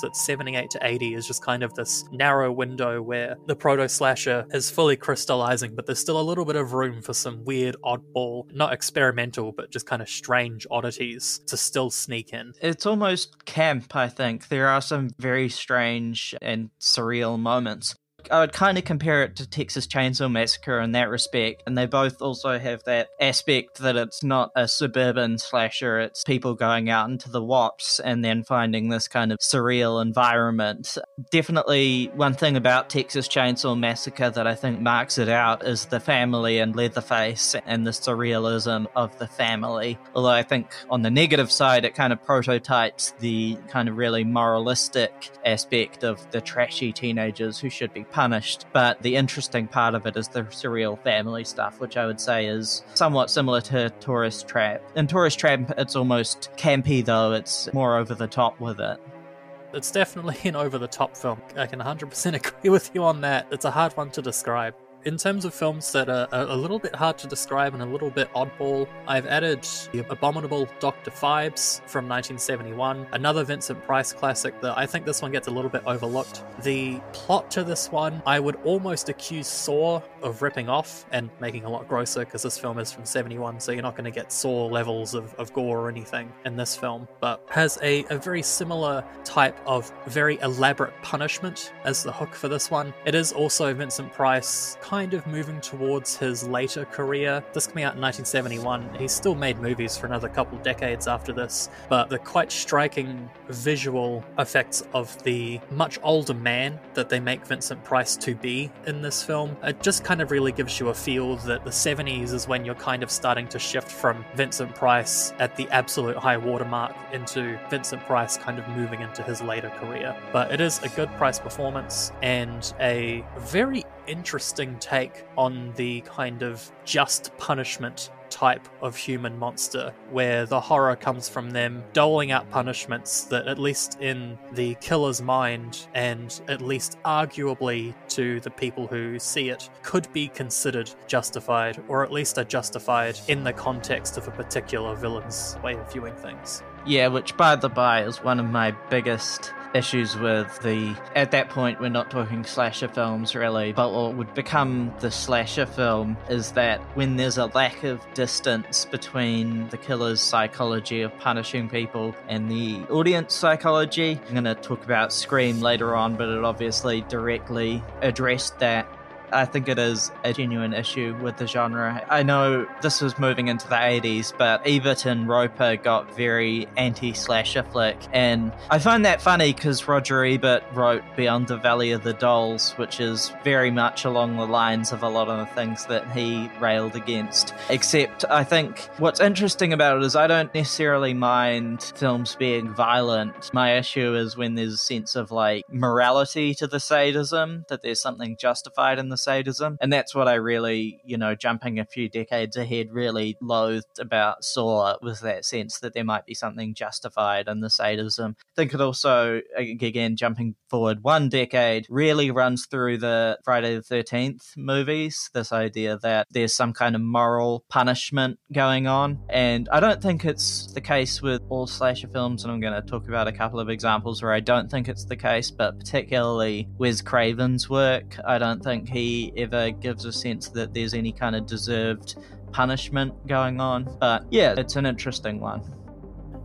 that 78 to 80 is just kind of this narrow window where the proto slasher is fully crystallizing, but there's still a little bit of room for some weird, oddball, not experimental, but just kind of strange oddities to still sneak in. It's almost camp, I think. There are some very strange and surreal moments. I would kind of compare it to Texas Chainsaw Massacre in that respect, and they both also have that aspect that it's not a suburban slasher, it's people going out into the wops and then finding this kind of surreal environment. Definitely, one thing about Texas Chainsaw Massacre that I think marks it out is the family and Leatherface and the surrealism of the family. Although I think on the negative side, it kind of prototypes the kind of really moralistic aspect of the trashy teenagers who should be punished. But the interesting part of it is the surreal family stuff, which I would say is somewhat similar to Tourist Trap. In Tourist Trap, it's almost campy, though, it's more over the top with it. It's definitely an over the top film. I can 100% agree with you on that. It's a hard one to describe. In terms of films that are a little bit hard to describe and a little bit oddball, I've added The Abominable Dr. Phibes from 1971, another Vincent Price classic that I think this one gets a little bit overlooked. The plot to this one, I would almost accuse Saw of ripping off and making a lot grosser because this film is from 71, so you're not going to get Saw levels of, of gore or anything in this film, but has a, a very similar type of very elaborate punishment as the hook for this one. It is also Vincent Price kind of moving towards his later career. This coming out in 1971, he still made movies for another couple decades after this, but the quite striking visual effects of the much older man that they make Vincent Price to be in this film, it just kind of really gives you a feel that the 70s is when you're kind of starting to shift from Vincent Price at the absolute high watermark into Vincent Price kind of moving into his later career. But it is a good Price performance and a very interesting take on the kind of just punishment type of human monster, where the horror comes from them doling out punishments that, at least in the killer's mind, and at least arguably to the people who see it, could be considered justified, or at least are justified in the context of a particular villain's way of viewing things. Yeah, which by the by is one of my biggest issues with the. At that point, we're not talking slasher films really, but what would become the slasher film is that when there's a lack of distance between the killer's psychology of punishing people and the audience psychology. I'm going to talk about Scream later on, but it obviously directly addressed that I think it is a genuine issue with the genre. I know this was moving into the 80s, but Ebert and Roeper got very anti slasher flick. And I find that funny because Roger Ebert wrote Beyond the Valley of the Dolls, which is very much along the lines of a lot of the things that he railed against. Except I think what's interesting about it is I don't necessarily mind films being violent. My issue is when there's a sense of like morality to the sadism, that there's something justified in the sadism. And that's what I really, you know, jumping a few decades ahead, really loathed about Saw was that sense that there might be something justified in the sadism. I think it also, again, jumping forward one decade, really runs through the Friday the 13th movies. This idea that there's some kind of moral punishment going on. And I don't think it's the case with all slasher films. And I'm going to talk about a couple of examples where I don't think it's the case, but particularly Wes Craven's work. I don't think he ever gives a sense that there's any kind of deserved punishment going on. But yeah, it's an interesting one.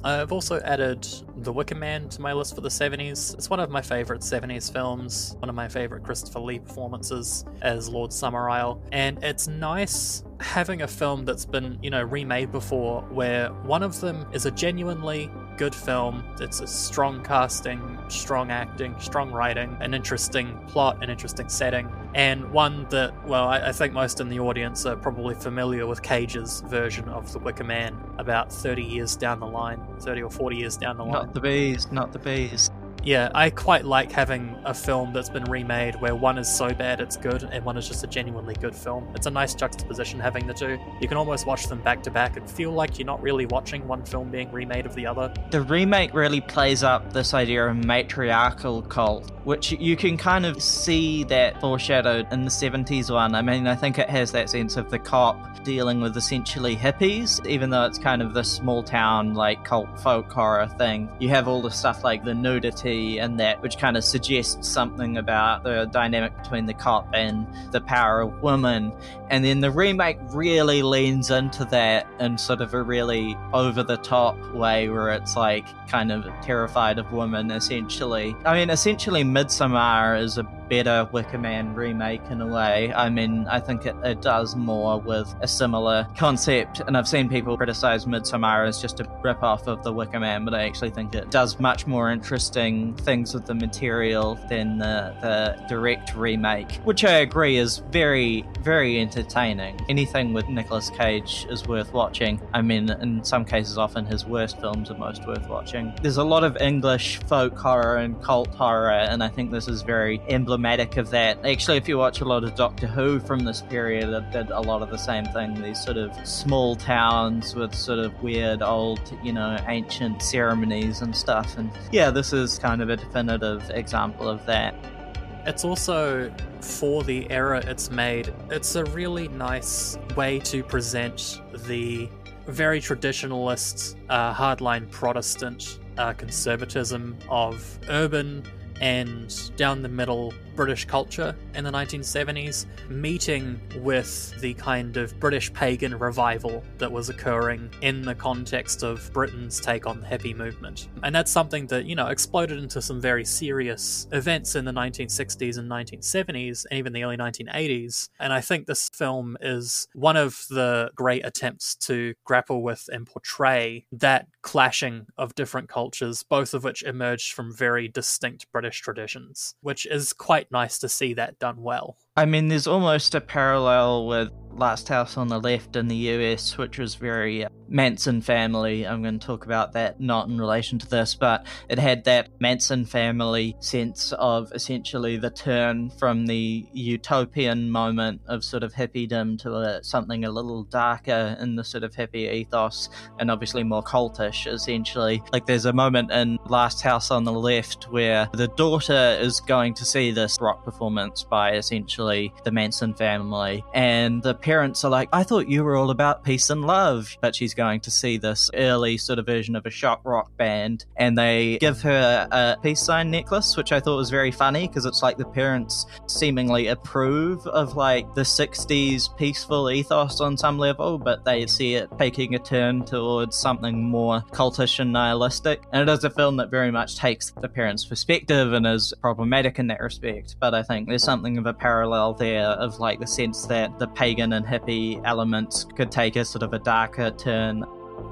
I've also added The Wicker Man to my list for the 70s. It's one of my favorite 70s films, one of my favorite Christopher Lee performances as Lord Summerisle, and it's nice having a film that's been, you know, remade before where one of them is a genuinely good film. It's a strong casting, strong acting, strong writing, an interesting plot, an interesting setting, and one that, well, I, I, think most in the audience are probably familiar with Cage's version of The Wicker Man about 30 years down the line, 30 or 40 years down the line. Not the bees, not the bees. Yeah, I quite like having a film that's been remade where one is so bad it's good and one is just a genuinely good film. It's a nice juxtaposition having the two. You can almost watch them back to back and feel like you're not really watching one film being remade of the other. The remake really plays up this idea of matriarchal cult, which you can kind of see that foreshadowed in the 70s one. I mean, I think it has that sense of the cop dealing with essentially hippies, even though it's kind of this small town, like cult folk horror thing. You have all the stuff like the nudity and that, which kind of suggests something about the dynamic between the cop and the power of women. And then the remake really leans into that in sort of a really over the top way where it's like kind of terrified of women, essentially. I mean, essentially, Midsommar is a better Wicker Man remake in a way. I mean, I think it, it does more with a similar concept, and I've seen people criticize Midsommar as just a rip off of the Wicker Man, but I actually think it does much more interesting things with the material than the, the direct remake, which I agree is very, very entertaining. Anything with Nicolas Cage is worth watching. I mean, in some cases, often his worst films are most worth watching. There's a lot of English folk horror and cult horror, and I think this is very emblematic of that. Actually, if you watch a lot of Doctor Who from this period, it did a lot of the same thing. These sort of small towns with sort of weird old, you know, ancient ceremonies and stuff. And yeah, this is kind of a definitive example of that. It's also, for the era it's made, it's a really nice way to present the very traditionalist, uh, hardline Protestant uh, conservatism of urban and down the middle British culture in the 1970s, meeting with the kind of British pagan revival that was occurring in the context of Britain's take on the hippie movement. And that's something that, you know, exploded into some very serious events in the 1960s and 1970s, and even the early 1980s. And I think this film is one of the great attempts to grapple with and portray that clashing of different cultures, both of which emerged from very distinct British traditions, which is quite quite nice to see that done well. I mean, there's almost a parallel with Last House on the Left in the US, which was very uh, Manson family. I'm going to talk about that not in relation to this, but it had that Manson family sense of essentially the turn from the utopian moment of sort of hippiedom to a, something a little darker in the sort of hippie ethos and obviously more cultish, essentially. Like there's a moment in Last House on the Left where the daughter is going to see this rock performance by essentially essentially the Manson family. And the parents are like, I thought you were all about peace and love. But she's going to see this early sort of version of a shock rock band. And they give her a peace sign necklace, which I thought was very funny because it's like the parents seemingly approve of like the 60s peaceful ethos on some level, but they see it taking a turn towards something more cultish and nihilistic. And it is a film that very much takes the parents' perspective and is problematic in that respect. But I think there's something of a parallel parallel there of like the sense that the pagan and hippie elements could take a sort of a darker turn.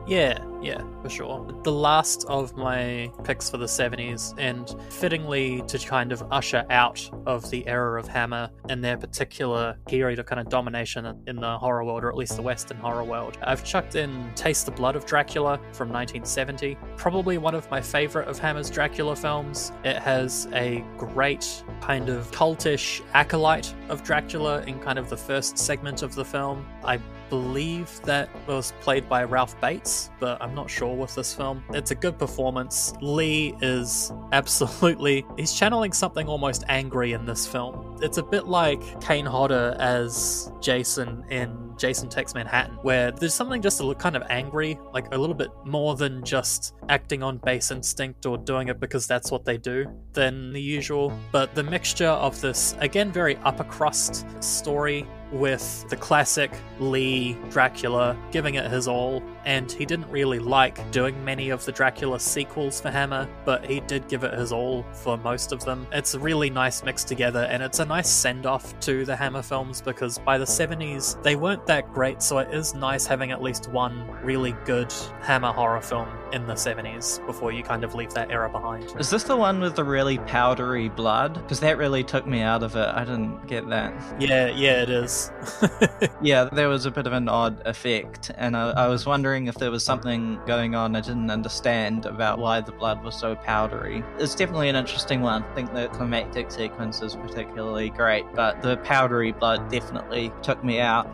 Yeah, yeah, for sure. The last of my picks for the 70s, and fittingly to kind of usher out of the era of Hammer and their particular period of kind of domination in the horror world, or at least the Western horror world. I've chucked in Taste the Blood of Dracula from 1970. Probably one of my favorite of Hammer's Dracula films. It has a great kind of cultish acolyte of Dracula in kind of the first segment of the film. I believe that was played by Ralph Bates, but I'm not sure with this film. It's a good performance. Lee is absolutely. He's channeling something almost angry in this film. It's a bit like Kane Hodder as Jason in Jason Takes Manhattan, where there's something just a little kind of angry, like a little bit more than just acting on base instinct or doing it because that's what they do than the usual. But the mixture of this, again, very upper crust story with the classic Lee Dracula giving it his all, and he didn't really like doing many of the Dracula sequels for Hammer, but he did give it his all for most of them. It's a really nice mix together, and it's a nice send off to the Hammer films because by the 70s they weren't that great, so it is nice having at least one really good Hammer horror film in the 70s before you kind of leave that era behind. Is this the one with the really powdery blood? Because that really took me out of it. I didn't get that. Yeah, yeah, it is. yeah, there was a bit of an odd effect, and I, I, was wondering if there was something going on I didn't understand about why the blood was so powdery. It's definitely an interesting one. I think the climactic sequence is particularly great, but the powdery blood definitely took me out.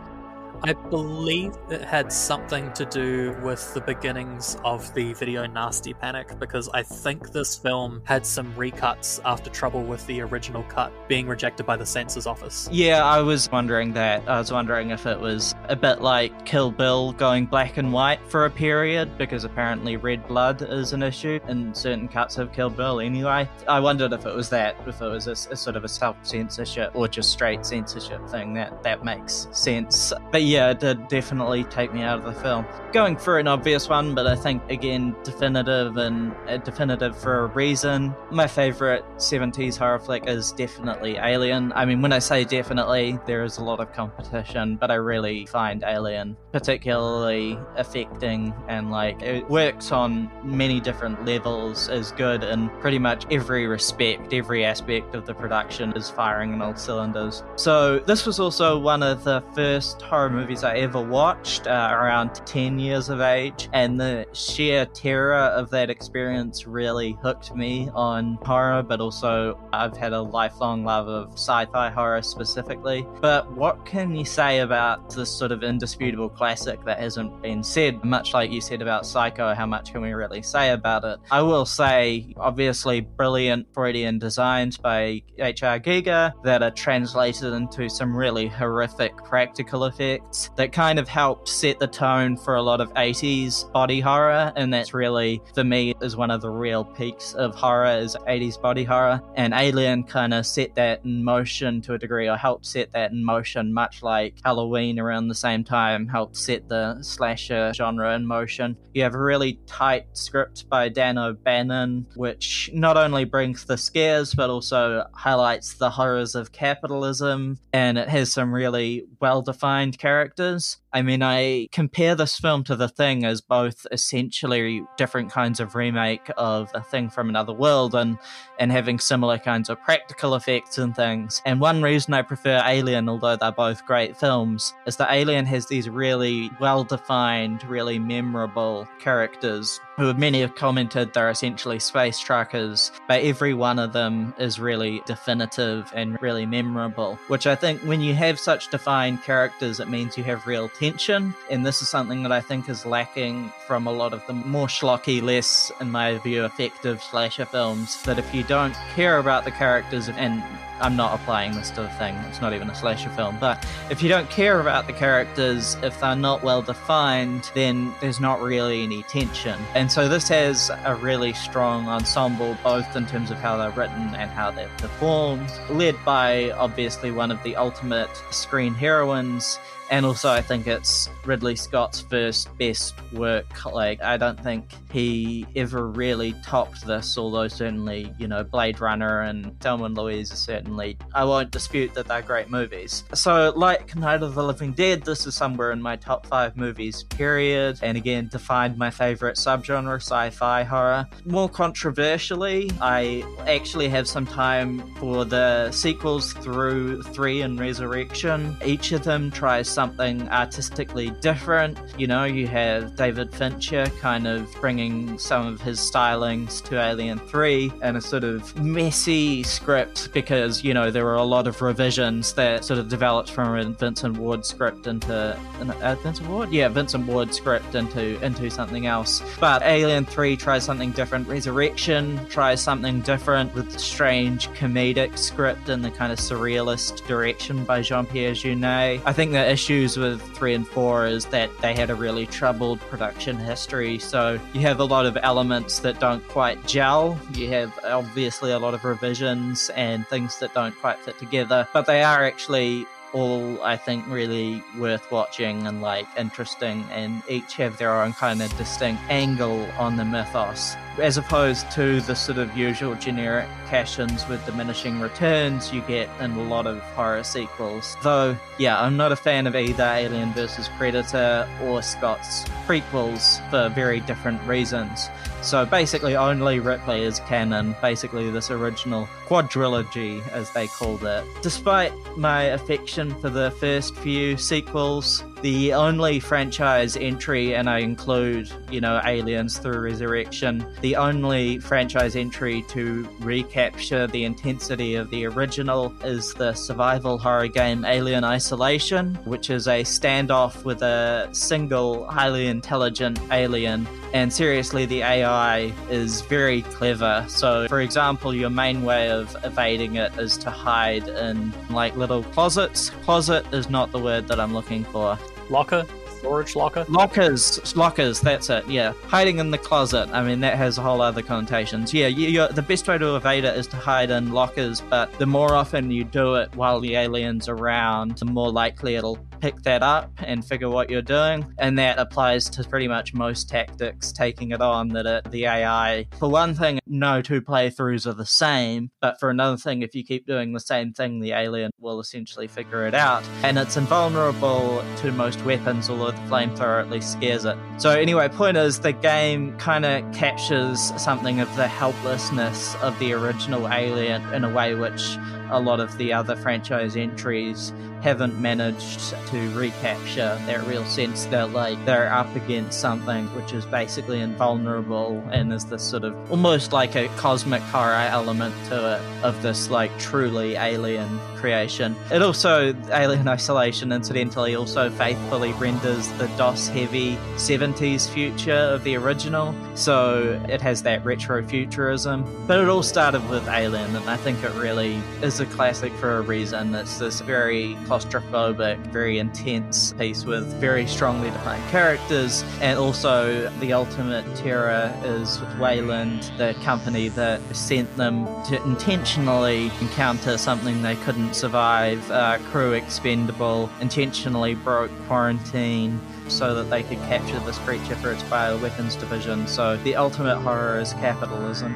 I believe it had something to do with the beginnings of the video nasty panic because I think this film had some recuts after trouble with the original cut being rejected by the censors office. Yeah, I was wondering that. I was wondering if it was a bit like Kill Bill going black and white for a period because apparently red blood is an issue in certain cuts of Kill Bill anyway. I wondered if it was that, if it was a, a sort of a self censorship or just straight censorship thing. That that makes sense. But yeah, it did definitely take me out of the film. Going for an obvious one, but I think again definitive and uh, definitive for a reason. My favorite 70s horror flick is definitely Alien. I mean, when I say definitely, there is a lot of competition, but I really find Alien particularly affecting and like it works on many different levels, is good in pretty much every respect. Every aspect of the production is firing on all cylinders. So, this was also one of the first horror movies I ever watched uh, around 10 years of age, and the sheer terror of that experience really hooked me on horror, but also I've had a lifelong love of sci fi horror specifically. But what can you say about this sort of indisputable classic that hasn't been said? Much like you said about Psycho, how much can we really say about it? I will say, obviously, brilliant Freudian designs by H.R. Giger that are translated into some really horrific practical effects that kind of helped set the tone for a lot of 80s body horror. And that's really, for me, is one of the real peaks of horror is 80s body horror. And Alien kind of set that in motion to a degree, or helped set that in motion, much like Halloween around the same time helped set the slasher genre in motion. You have a really tight script by Dan O'Bannon, which not only brings the scares, but also highlights the horrors of capitalism, and it has some really well defined characters characters. I mean, I compare this film to The Thing as both essentially different kinds of remake of A Thing from Another World and, and having similar kinds of practical effects and things. And one reason I prefer Alien, although they're both great films, is that Alien has these really well defined, really memorable characters who many have commented they're essentially space truckers, but every one of them is really definitive and really memorable. Which I think when you have such defined characters, it means you have real tension. And this is something that I think is lacking from a lot of the more schlocky, less, in my view, effective slasher films. That if you don't care about the characters and I'm not applying this to the thing. It's not even a slasher film. But if you don't care about the characters, if they're not well defined, then there's not really any tension. And so this has a really strong ensemble, both in terms of how they're written and how they're performed, led by obviously one of the ultimate screen heroines and also I think it's Ridley Scott's first best work. Like I don't think he ever really topped this, although certainly you know Blade Runner and Thelma and Louise are certainly I won't dispute that they're great movies. So like Night of the Living Dead, this is somewhere in my top five movies period, and again defined my favorite subgenre, sci-fi horror. More controversially, I actually have some time for the sequels through three and Resurrection. Each of them tries something artistically different. You know, you have David Fincher kind of bringing some of his stylings to Alien 3 and a sort of messy script because, you know, there were a lot of revisions that sort of developed from a Vincent Ward script into uh, Vincent Ward? Yeah, Vincent Ward script into into something else. But Alien 3 tries something different. Resurrection tries something different with the strange comedic script and the kind of surrealist direction by Jean-Pierre Jeunet. I think the issues with three and four is that they had a really troubled production history. So you have a lot of elements that don't quite gel. You have obviously a lot of revisions and things that don't quite fit together, but they are actually all I think really worth watching and like interesting and each have their own kind of distinct angle on the mythos as opposed to the sort of usual generic cash-ins with diminishing returns you get in a lot of horror sequels. Though, yeah, I'm not a fan of either Alien vs Predator or Scott's prequels for very different reasons. So basically, only Ripley is canon, basically, this original quadrilogy, as they called it. Despite my affection for the first few sequels, the only franchise entry, and I include, you know, Aliens through Resurrection, the only franchise entry to recapture the intensity of the original is the survival horror game Alien Isolation, which is a standoff with a single highly intelligent alien. And seriously, the AI is very clever. So, for example, your main way of evading it is to hide in like little closets. Closet is not the word that I'm looking for. Locker? Storage locker? Lockers, lockers, that's it, yeah. Hiding in the closet, I mean, that has a whole other connotations. Yeah, you, the best way to evade it is to hide in lockers, but the more often you do it while the alien's around, the more likely it'll pick that up and figure what you're doing. And that applies to pretty much most tactics, taking it on that it, the AI, for one thing, no two playthroughs are the same, but for another thing, if you keep doing the same thing, the alien will essentially figure it out. And it's invulnerable to most weapons, although the flamethrower at least scares it. So, anyway, point is the game kind of captures something of the helplessness of the original Alien in a way which a lot of the other franchise entries haven't managed to recapture that real sense that like they're up against something which is basically invulnerable and there's this sort of almost like a cosmic horror element to it of this like truly alien creation. It also Alien Isolation incidentally also faithfully renders the DOS heavy 70s future of the original. So it has that retro futurism. But it all started with Alien and I think it really is a classic for a reason. It's this very claustrophobic, very intense piece with very strongly defined characters, and also the ultimate terror is with Weyland, the company that sent them to intentionally encounter something they couldn't survive, uh, crew expendable, intentionally broke quarantine so that they could capture this creature for its bioweapons division. So the ultimate horror is capitalism.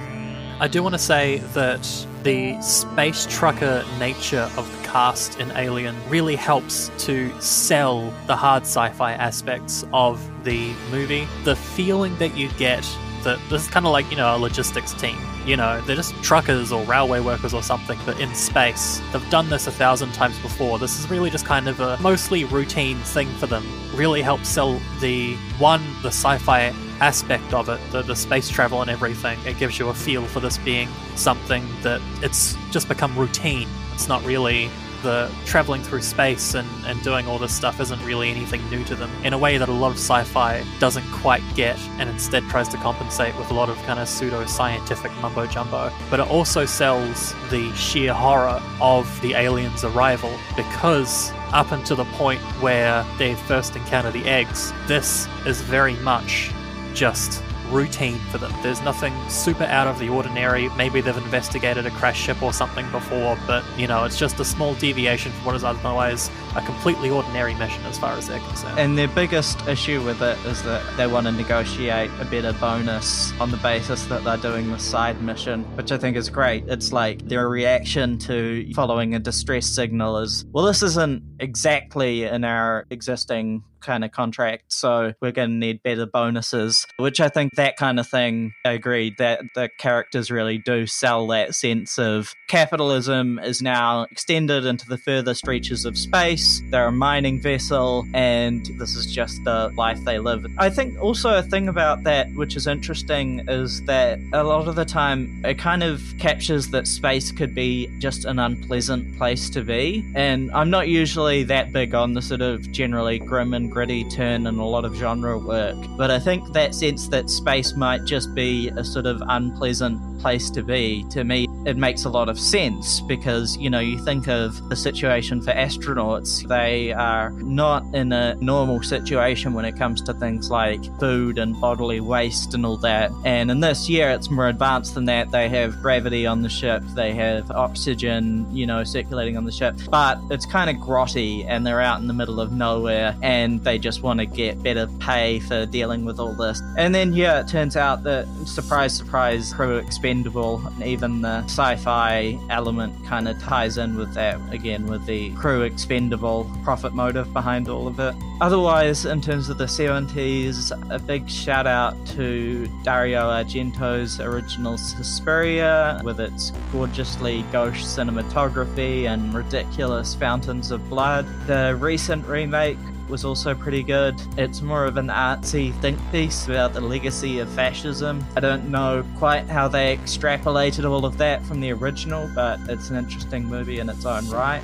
I do want to say that the space trucker nature of the cast in Alien really helps to sell the hard sci fi aspects of the movie. The feeling that you get that this is kind of like, you know, a logistics team. You know, they're just truckers or railway workers or something, but in space. They've done this a thousand times before. This is really just kind of a mostly routine thing for them. Really helps sell the one, the sci fi aspect of it, the, the space travel and everything. It gives you a feel for this being something that it's just become routine. It's not really the traveling through space and, and doing all this stuff isn't really anything new to them in a way that a lot of sci-fi doesn't quite get and instead tries to compensate with a lot of kind of pseudo-scientific mumbo jumbo but it also sells the sheer horror of the aliens arrival because up until the point where they first encounter the eggs this is very much just routine for them. There's nothing super out of the ordinary. Maybe they've investigated a crash ship or something before, but you know, it's just a small deviation from what is otherwise a completely ordinary mission as far as they're concerned. And their biggest issue with it is that they want to negotiate a better bonus on the basis that they're doing the side mission, which I think is great. It's like their reaction to following a distress signal is, well, this isn't exactly in our existing kind of contract, so we're going to need better bonuses, which I think that kind of thing, I agree that the characters really do sell that sense of capitalism is now extended into the furthest reaches of space. They're a mining vessel, and this is just the life they live. I think also a thing about that, which is interesting, is that a lot of the time it kind of captures that space could be just an unpleasant place to be. And I'm not usually that big on the sort of generally grim and gritty turn in a lot of genre work, but I think that sense that space might just be a sort of unpleasant place to be, to me, it makes a lot of sense because, you know, you think of the situation for astronauts, they are not in a normal situation when it comes to things like food and bodily waste and all that. And in this year, it's more advanced than that. They have gravity on the ship, they have oxygen, you know, circulating on the ship, but it's kind of grotty and they're out in the middle of nowhere and they just want to get better pay for dealing with all this. And then, yeah, it turns out that, surprise, surprise, crew expendable. And even the sci fi element kind of ties in with that again, with the crew expendable profit motive behind all of it. Otherwise, in terms of the 70s, a big shout out to Dario Argento's original Suspiria with its gorgeously gauche cinematography and ridiculous fountains of blood. The recent remake was also pretty good. It's more of an artsy think piece about the legacy of fascism. I don't know quite how they extrapolated all of that from the original, but it's an interesting movie in its own right.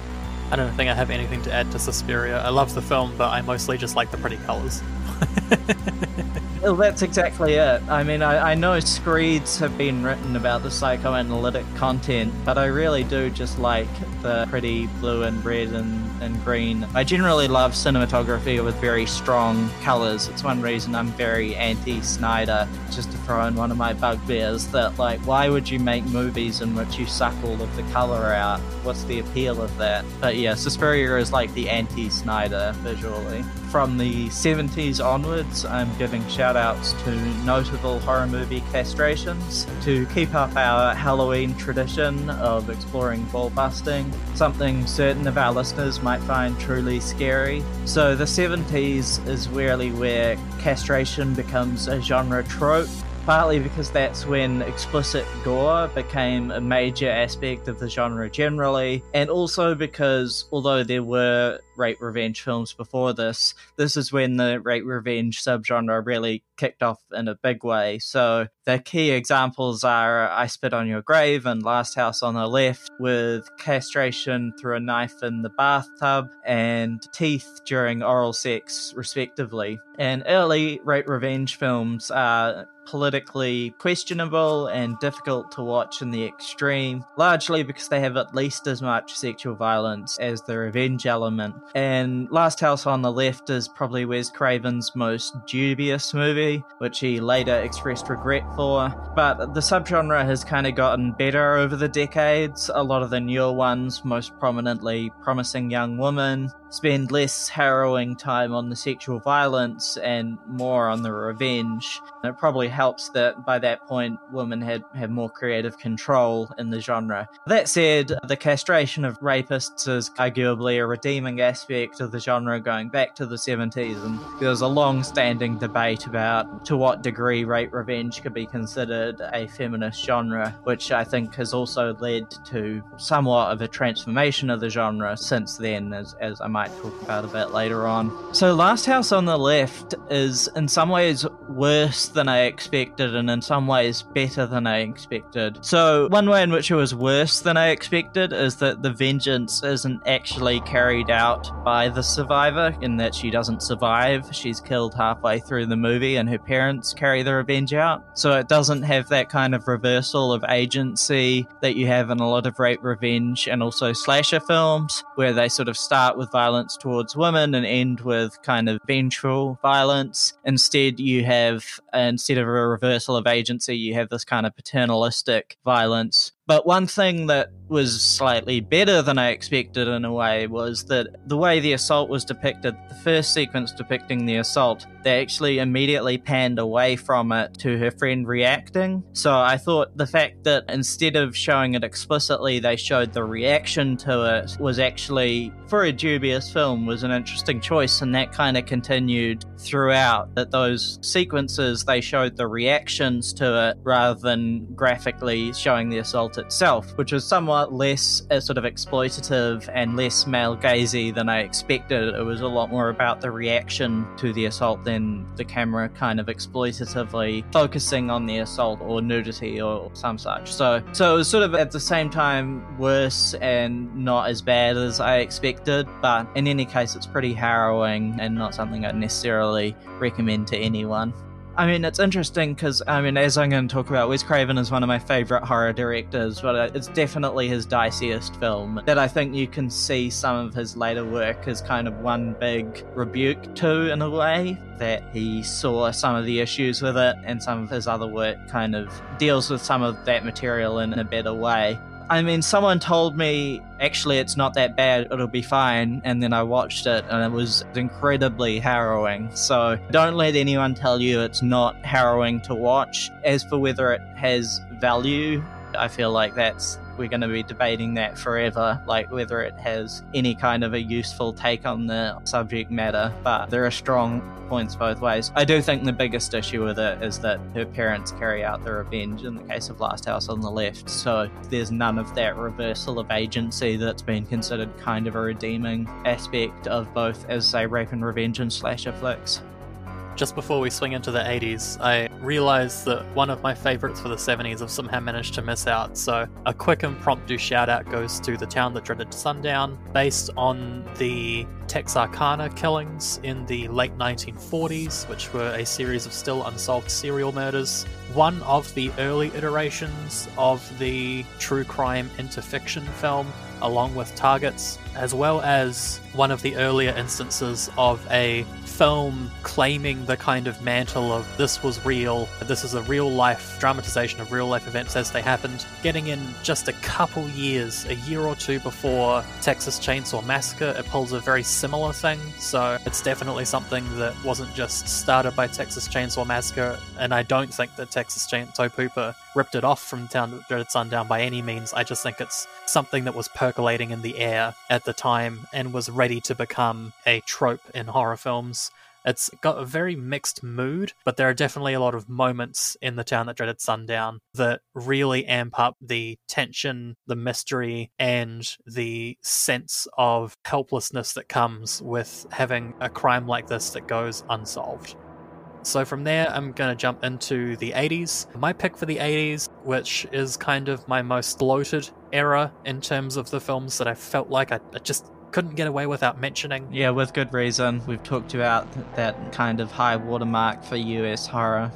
I don't think I have anything to add to Suspiria. I love the film, but I mostly just like the pretty colours. Well, that's exactly it. I mean, I, I know screeds have been written about the psychoanalytic content, but I really do just like the pretty blue and red and and green. I generally love cinematography with very strong colours. It's one reason I'm very anti Snyder, just to throw in one of my bugbears that, like, why would you make movies in which you suck all of the colour out? What's the appeal of that? But yeah, Suspiria is like the anti Snyder visually. From the 70s onwards, I'm giving shout outs to notable horror movie castrations to keep up our Halloween tradition of exploring ball busting, something certain of our listeners might find truly scary. So, the 70s is really where castration becomes a genre trope partly because that's when explicit gore became a major aspect of the genre generally, and also because although there were rape revenge films before this, this is when the rape revenge subgenre really kicked off in a big way. So the key examples are I Spit on Your Grave and Last House on the Left, with castration through a knife in the bathtub and teeth during oral sex, respectively. And early rape revenge films are politically questionable and difficult to watch in the extreme, largely because they have at least as much sexual violence as the revenge element. And Last House on the Left is probably Wes Craven's most dubious movie, which he later expressed regret for. But the subgenre has kind of gotten better over the decades. A lot of the newer ones, most prominently Promising Young Woman, spend less harrowing time on the sexual violence and more on the revenge. And it probably helps that by that point women had, had more creative control in the genre. That said, the castration of rapists is arguably a redeeming aspect of the genre going back to the 70s, and there's a long standing debate about to what degree rape revenge could be considered a feminist genre, which I think has also led to somewhat of a transformation of the genre since then, as, as I might might talk about a bit later on. So, Last House on the Left is in some ways worse than I expected, and in some ways better than I expected. So, one way in which it was worse than I expected is that the vengeance isn't actually carried out by the survivor, in that she doesn't survive. She's killed halfway through the movie, and her parents carry the revenge out. So, it doesn't have that kind of reversal of agency that you have in a lot of rape revenge and also slasher films, where they sort of start with violence violence towards women and end with kind of vengeful violence. Instead, you have, instead of a reversal of agency, you have this kind of paternalistic violence but one thing that was slightly better than I expected in a way was that the way the assault was depicted, the first sequence depicting the assault, they actually immediately panned away from it to her friend reacting. So I thought the fact that instead of showing it explicitly, they showed the reaction to it was actually, for a dubious film, was an interesting choice. And that kind of continued throughout. That those sequences, they showed the reactions to it rather than graphically showing the assault itself, which was somewhat less uh, sort of exploitative and less male gazy than I expected. It was a lot more about the reaction to the assault than the camera kind of exploitatively focusing on the assault or nudity or some such. So, so it was sort of at the same time worse and not as bad as I expected, but in any case, it's pretty harrowing and not something I'd necessarily recommend to anyone. I mean, it's interesting because, I mean, as I'm going to talk about, Wes Craven is one of my favorite horror directors, but uh, it's definitely his diciest film that I think you can see some of his later work as kind of one big rebuke to, in a way, that he saw some of the issues with it, and some of his other work kind of deals with some of that material in a better way. I mean, someone told me actually it's not that bad, it'll be fine. And then I watched it and it was incredibly harrowing. So don't let anyone tell you it's not harrowing to watch. As for whether it has value, I feel like that's we're going to be debating that forever, like whether it has any kind of a useful take on the subject matter. But there are strong points both ways. I do think the biggest issue with it is that her parents carry out the revenge in the case of Last House on the Left. So there's none of that reversal of agency that's been considered kind of a redeeming aspect of both, as say, rape and revenge and slasher flicks. Just before we swing into the 80s, I realized that one of my favorites for the 70s I've somehow managed to miss out. So, a quick impromptu shout out goes to The Town That Dreaded Sundown, based on the Texarkana killings in the late 1940s, which were a series of still unsolved serial murders. One of the early iterations of the true crime into fiction film, along with Targets, as well as one of the earlier instances of a film claiming the kind of mantle of this was real, this is a real life dramatization of real life events as they happened, getting in just a couple years, a year or two before Texas Chainsaw Massacre, it pulls a very similar thing. So it's definitely something that wasn't just started by Texas Chainsaw Massacre, and I don't think that Texas Chainsaw Hooper ripped it off from Town That Dreaded Sundown by any means. I just think it's something that was percolating in the air at the time and was ready to become a trope in horror films. It's got a very mixed mood, but there are definitely a lot of moments in The Town That Dreaded Sundown that really amp up the tension, the mystery, and the sense of helplessness that comes with having a crime like this that goes unsolved. So from there, I'm going to jump into the 80s. My pick for the 80s, which is kind of my most bloated era in terms of the films that I felt like I, I just couldn't get away without mentioning. Yeah, with good reason. We've talked about that kind of high watermark for US horror.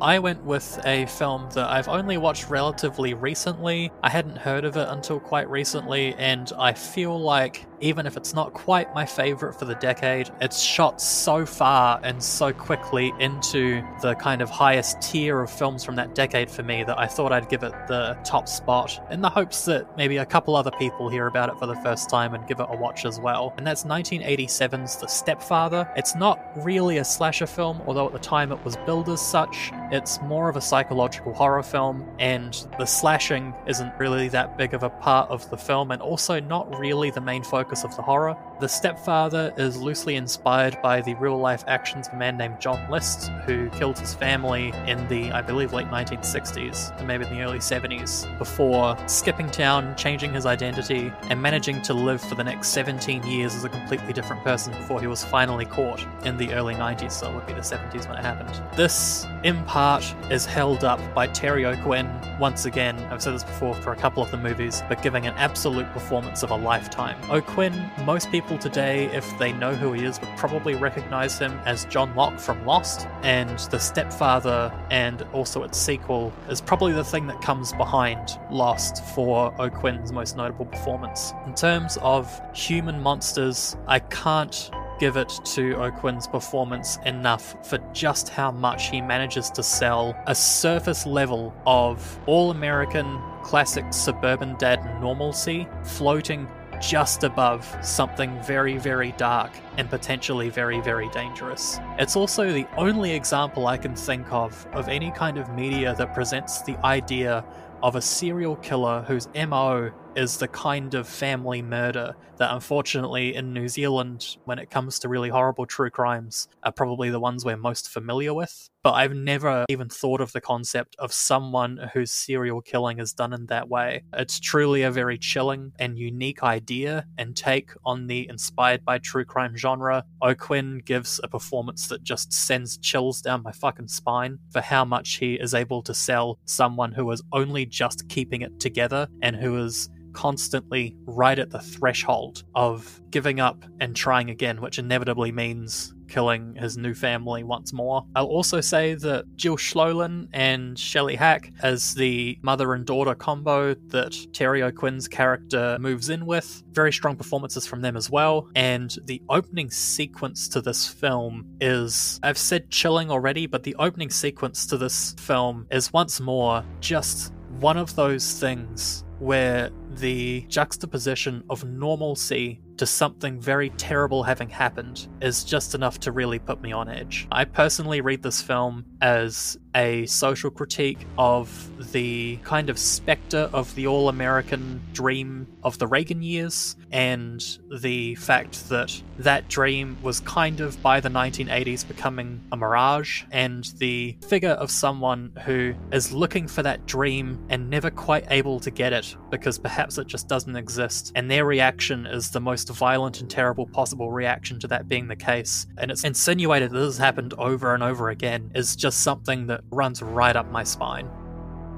I went with a film that I've only watched relatively recently. I hadn't heard of it until quite recently, and I feel like even if it's not quite my favorite for the decade, it's shot so far and so quickly into the kind of highest tier of films from that decade for me that I thought I'd give it the top spot in the hopes that maybe a couple other people hear about it for the first time and give it a watch as well. And that's 1987's The Stepfather. It's not really a slasher film, although at the time it was billed as such. It's more of a psychological horror film, and the slashing isn't really that big of a part of the film, and also not really the main focus of the horror. The Stepfather is loosely inspired by the real life actions of a man named John List, who killed his family in the, I believe, late 1960s and maybe in the early 70s, before skipping town, changing his identity, and managing to live for the next 17 years as a completely different person before he was finally caught in the early 90s, so it would be the 70s when it happened. This, in part, is held up by Terry O'Quinn, once again, I've said this before for a couple of the movies, but giving an absolute performance of a lifetime. O'Quinn, most people today, if they know who he is, would probably recognize him as John Locke from Lost, and The Stepfather and also its sequel is probably the thing that comes behind Lost for O'Quinn's most notable performance. In terms of human monsters, I can't give it to O'Quinn's performance enough for just how much he manages to sell a surface level of all American classic suburban dad normalcy floating just above something very, very dark and potentially very, very dangerous. It's also the only example I can think of of any kind of media that presents the idea of a serial killer whose MO is the kind of family murder that unfortunately in New Zealand, when it comes to really horrible true crimes, are probably the ones we're most familiar with. But I've never even thought of the concept of someone whose serial killing is done in that way. It's truly a very chilling and unique idea and take on the inspired by true crime genre. O'Quinn gives a performance that just sends chills down my fucking spine for how much he is able to sell someone who is only just keeping it together and who is constantly right at the threshold of giving up and trying again, which inevitably means killing his new family once more. I'll also say that Jill Schoelen and Shelley Hack as the mother and daughter combo that Terry O'Quinn's character moves in with. Very strong performances from them as well. And the opening sequence to this film is, I've said chilling already, but the opening sequence to this film is once more just one of those things where the juxtaposition of normalcy to something very terrible having happened is just enough to really put me on edge. I personally read this film as a social critique of the kind of spectre of the all American dream of the Reagan years and the fact that that dream was kind of by the 1980s becoming a mirage, and the figure of someone who is looking for that dream and never quite able to get it because perhaps perhaps it just doesn't exist. And their reaction is the most violent and terrible possible reaction to that being the case. And it's insinuated that this has happened over and over again is just something that runs right up my spine.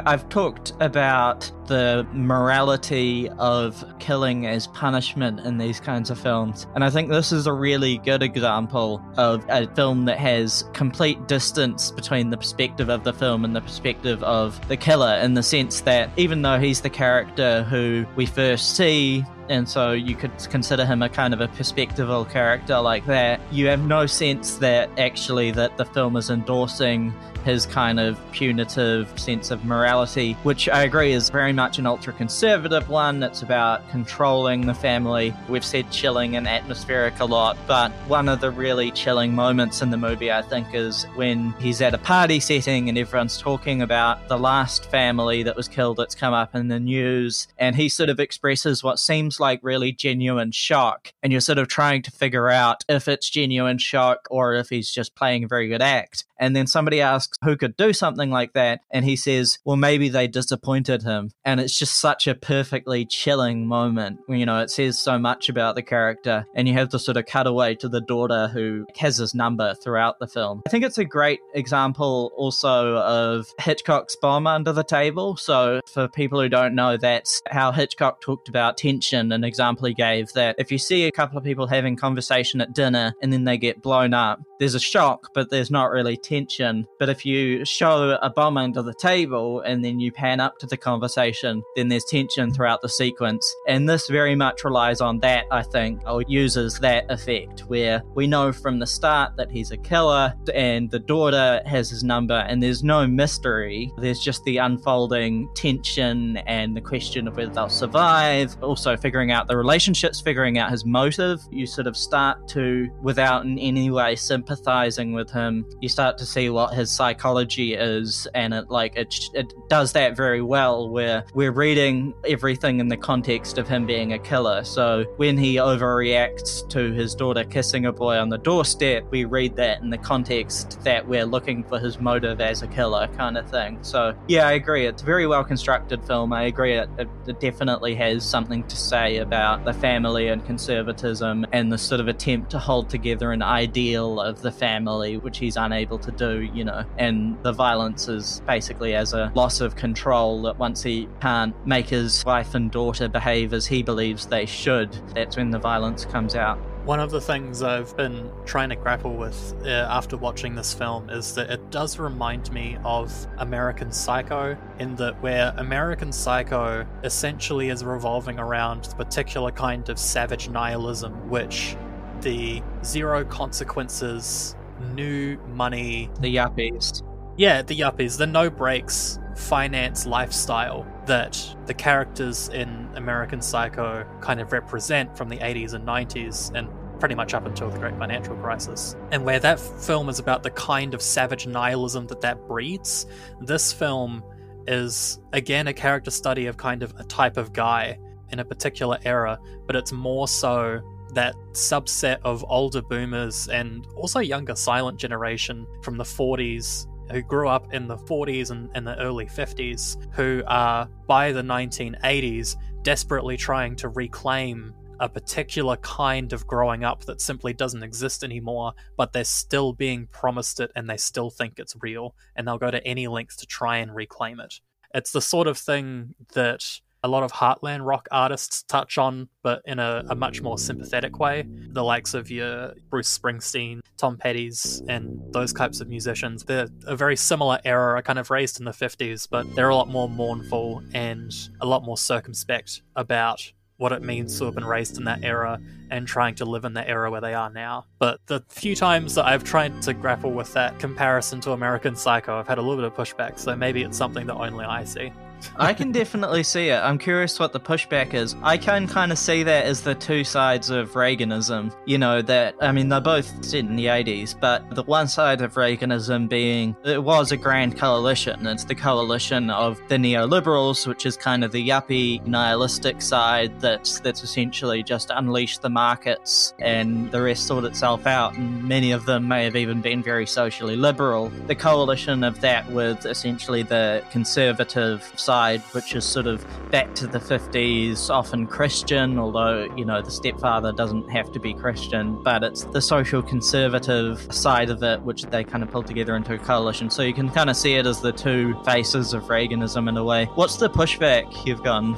I've talked about the morality of killing as punishment in these kinds of films, and I think this is a really good example of a film that has complete distance between the perspective of the film and the perspective of the killer, in the sense that even though he's the character who we first see and so you could consider him a kind of a perspectival character like that you have no sense that actually that the film is endorsing his kind of punitive sense of morality, which I agree is very much an ultra conservative one. It's about controlling the family. We've said chilling and atmospheric a lot, but one of the really chilling moments in the movie, I think, is when he's at a party setting and everyone's talking about the last family that was killed that's come up in the news, and he sort of expresses what seems like really genuine shock. And you're sort of trying to figure out if it's genuine shock or if he's just playing a very good act. And then somebody asks who could do something like that. And he says, well, maybe they disappointed him. And it's just such a perfectly chilling moment. You know, it says so much about the character. And you have to sort of cutaway to the daughter who has his number throughout the film. I think it's a great example also of Hitchcock's bomb under the table. So for people who don't know, that's how Hitchcock talked about tension. An example he gave that if you see a couple of people having conversation at dinner and then they get blown up, there's a shock, but there's not really tension. But if you show a bomb under the table and then you pan up to the conversation, then there's tension throughout the sequence. And this very much relies on that, I think, or uses that effect where we know from the start that he's a killer and the daughter has his number and there's no mystery. There's just the unfolding tension and the question of whether they'll survive. Also, figuring out the relationships, figuring out his motive. You sort of start to, without in any way sympathizing with him, you start to to see what his psychology is, and it like it it does that very well. Where we're reading everything in the context of him being a killer. So when he overreacts to his daughter kissing a boy on the doorstep, we read that in the context that we're looking for his motive as a killer, kind of thing. So yeah, I agree. It's a very well constructed film. I agree. It, it, it definitely has something to say about the family and conservatism and the sort of attempt to hold together an ideal of the family, which he's unable to do, you know, and the violence is basically as a loss of control that once he can't make his wife and daughter behave as he believes they should, that's when the violence comes out. One of the things I've been trying to grapple with uh, after watching this film is that it does remind me of American Psycho, in that where American Psycho essentially is revolving around the particular kind of savage nihilism, which the zero consequences new money. The yuppies. Yeah, the yuppies, the no breaks finance lifestyle that the characters in American Psycho kind of represent from the 80s and 90s and pretty much up until the Great Financial Crisis. And where that film is about the kind of savage nihilism that that breeds, this film is again a character study of kind of a type of guy in a particular era, but it's more so that subset of older boomers and also younger silent generation from the 40s who grew up in the 40s and, and the early 50s who are by the 1980s desperately trying to reclaim a particular kind of growing up that simply doesn't exist anymore, but they're still being promised it and they still think it's real, and they'll go to any lengths to try and reclaim it. It's the sort of thing that a lot of heartland rock artists touch on, but in a, a, much more sympathetic way. The likes of your Bruce Springsteen, Tom Petty's, and those types of musicians. They're a very similar era, are kind of raised in the 50s, but they're a lot more mournful and a lot more circumspect about what it means to have been raised in that era and trying to live in the era where they are now. But the few times that I've tried to grapple with that comparison to American Psycho, I've had a little bit of pushback, so maybe it's something that only I see. I can definitely see it. I'm curious what the pushback is. I can kind of see that as the two sides of Reaganism. You know, that, I mean, they're both set in the 80s, but the one side of Reaganism being it was a grand coalition. It's the coalition of the neoliberals, which is kind of the yuppie nihilistic side that's, that's essentially just unleashed the markets and the rest sort itself out. And many of them may have even been very socially liberal. The coalition of that with essentially the conservative side side, which is sort of back to the 50s, often Christian, although, you know, the stepfather doesn't have to be Christian, but it's the social conservative side of it, which they kind of pulled together into a coalition. So you can kind of see it as the two faces of Reaganism in a way. What's the pushback you've gotten?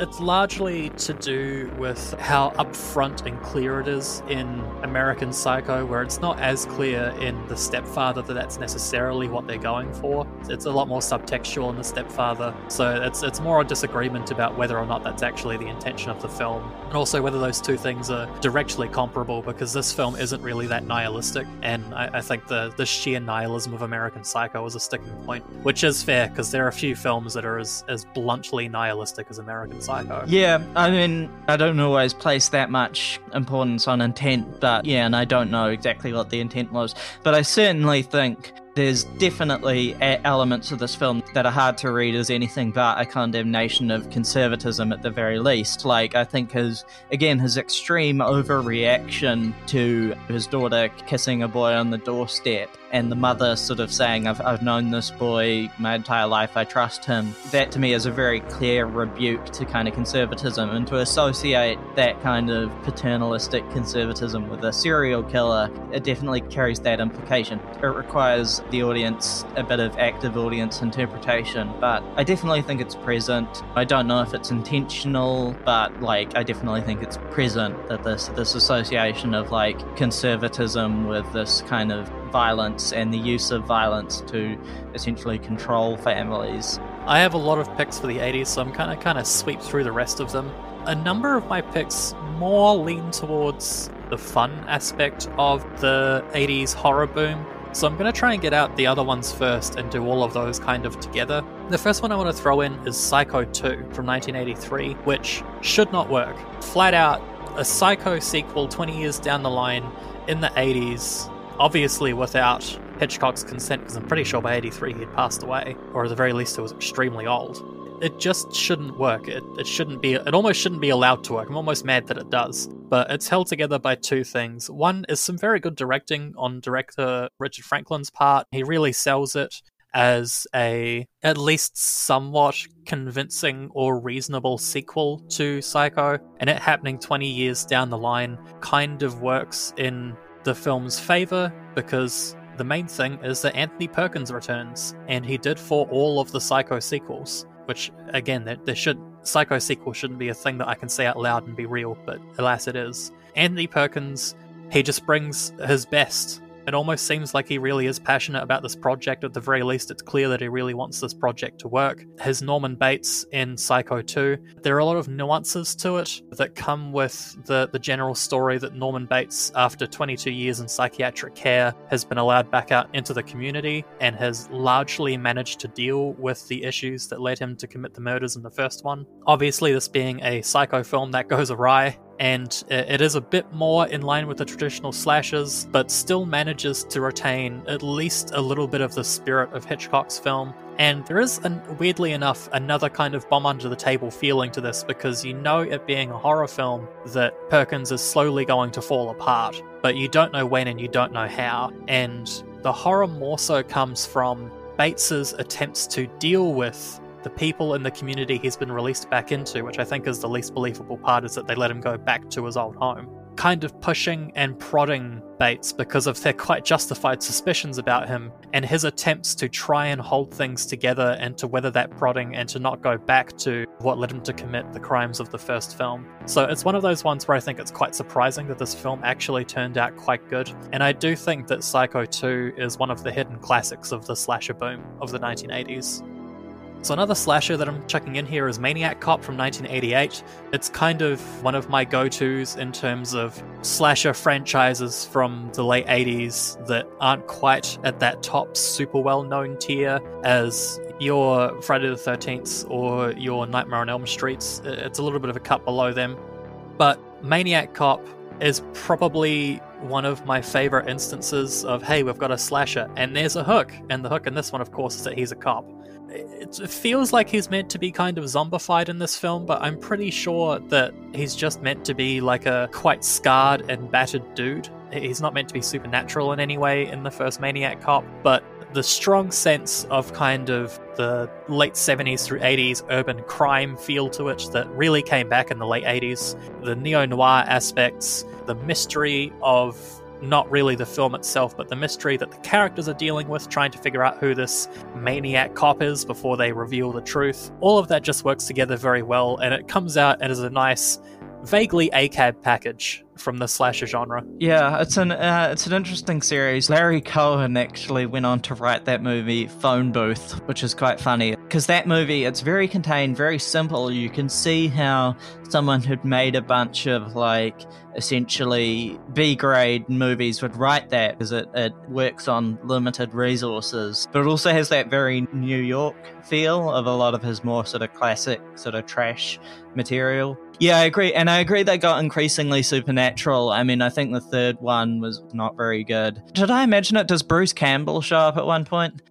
It's largely to do with how upfront and clear it is in American Psycho, where it's not as clear in The Stepfather that that's necessarily what they're going for. It's a lot more subtextual in The Stepfather, so it's it's more a disagreement about whether or not that's actually the intention of the film, and also whether those two things are directly comparable, because this film isn't really that nihilistic, and I, I think the the sheer nihilism of American Psycho is a sticking point, which is fair because there are a few films that are as as bluntly nihilistic as American Psycho. Yeah, I mean, I don't always place that much importance on intent, but yeah, and I don't know exactly what the intent was. But I certainly think there's definitely elements of this film that are hard to read as anything but a condemnation of conservatism at the very least. Like, I think his, again, his extreme overreaction to his daughter kissing a boy on the doorstep and the mother sort of saying, I've, I've known this boy my entire life, I trust him. That to me is a very clear rebuke to kind of conservatism. And to associate that kind of paternalistic conservatism with a serial killer, it definitely carries that implication. It requires the audience a bit of active audience interpretation, but I definitely think it's present. I don't know if it's intentional, but like I definitely think it's present that this this association of like conservatism with this kind of violence and the use of violence to essentially control families. I have a lot of picks for the 80s, so I'm kind of kind of sweep through the rest of them. A number of my picks more lean towards the fun aspect of the 80s horror boom. So I'm going to try and get out the other ones first and do all of those kind of together. The first one I want to throw in is Psycho 2 from 1983, which should not work. Flat out, a Psycho sequel 20 years down the line in the 80s, obviously without Hitchcock's consent, because I'm pretty sure by 83 he had passed away, or at the very least it was extremely old. It just shouldn't work. It, it shouldn't be. It almost shouldn't be allowed to work. I'm almost mad that it does. But it's held together by two things. One is some very good directing on director Richard Franklin's part. He really sells it as a at least somewhat convincing or reasonable sequel to Psycho, and it happening 20 years down the line kind of works in the film's favor because the main thing is that Anthony Perkins returns, and he did for all of the Psycho sequels. Which, again, there, there should Psycho sequel shouldn't be a thing that I can say out loud and be real, but alas, it is. Anthony Perkins, he just brings his best. It almost seems like he really is passionate about this project. At the very least, it's clear that he really wants this project to work. His Norman Bates in Psycho 2, there are a lot of nuances to it that come with the, the general story that Norman Bates, after 22 years in psychiatric care, has been allowed back out into the community and has largely managed to deal with the issues that led him to commit the murders in the first one. Obviously, this being a Psycho film that goes awry, and uh, it is a bit more in line with the traditional slashers, but still manages to retain at least a little bit of the spirit of Hitchcock's film. And there is, an, weirdly enough, another kind of bomb under the table feeling to this because you know, it being a horror film, that Perkins is slowly going to fall apart, but you don't know when and you don't know how. And the horror more so comes from Bates's attempts to deal with the people in the community he's been released back into, which I think is the least believable part, is that they let him go back to his old home. Kind of pushing and prodding Bates because of their quite justified suspicions about him and his attempts to try and hold things together and to weather that prodding and to not go back to what led him to commit the crimes of the first film. So it's one of those ones where I think it's quite surprising that this film actually turned out quite good. And I do think that Psycho 2 is one of the hidden classics of the slasher boom of the 1980s. So another slasher that I'm chucking in here is Maniac Cop from 1988. It's kind of one of my go-tos in terms of slasher franchises from the late 80s that aren't quite at that top super well-known tier as your Friday the 13th or your Nightmare on Elm Streets. It's a little bit of a cut below them. But Maniac Cop is probably one of my favorite instances of hey, we've got a slasher and there's a hook. And the hook in this one, of course, is that he's a cop it feels like he's meant to be kind of zombified in this film, but I'm pretty sure that he's just meant to be like a quite scarred and battered dude. He's not meant to be supernatural in any way in the first Maniac Cop, but the strong sense of kind of the late 70s through 80s urban crime feel to it that really came back in the late 80s. The neo noir aspects, the mystery of not really the film itself, but the mystery that the characters are dealing with, trying to figure out who this maniac cop is before they reveal the truth. All of that just works together very well, and it comes out and is a nice, vaguely ACAB package from the slasher genre. Yeah, it's an uh, it's an interesting series. Larry Cohen actually went on to write that movie Phone Booth, which is quite funny because that movie it's very contained, very simple. You can see how someone who'd made a bunch of like essentially B grade movies would write that because it, it works on limited resources, but it also has that very New York feel of a lot of his more sort of classic sort of trash material. Yeah, I agree. And I agree they got increasingly supernatural. I mean, I think the third one was not very good. Did I imagine it? Does Bruce Campbell show up at one point?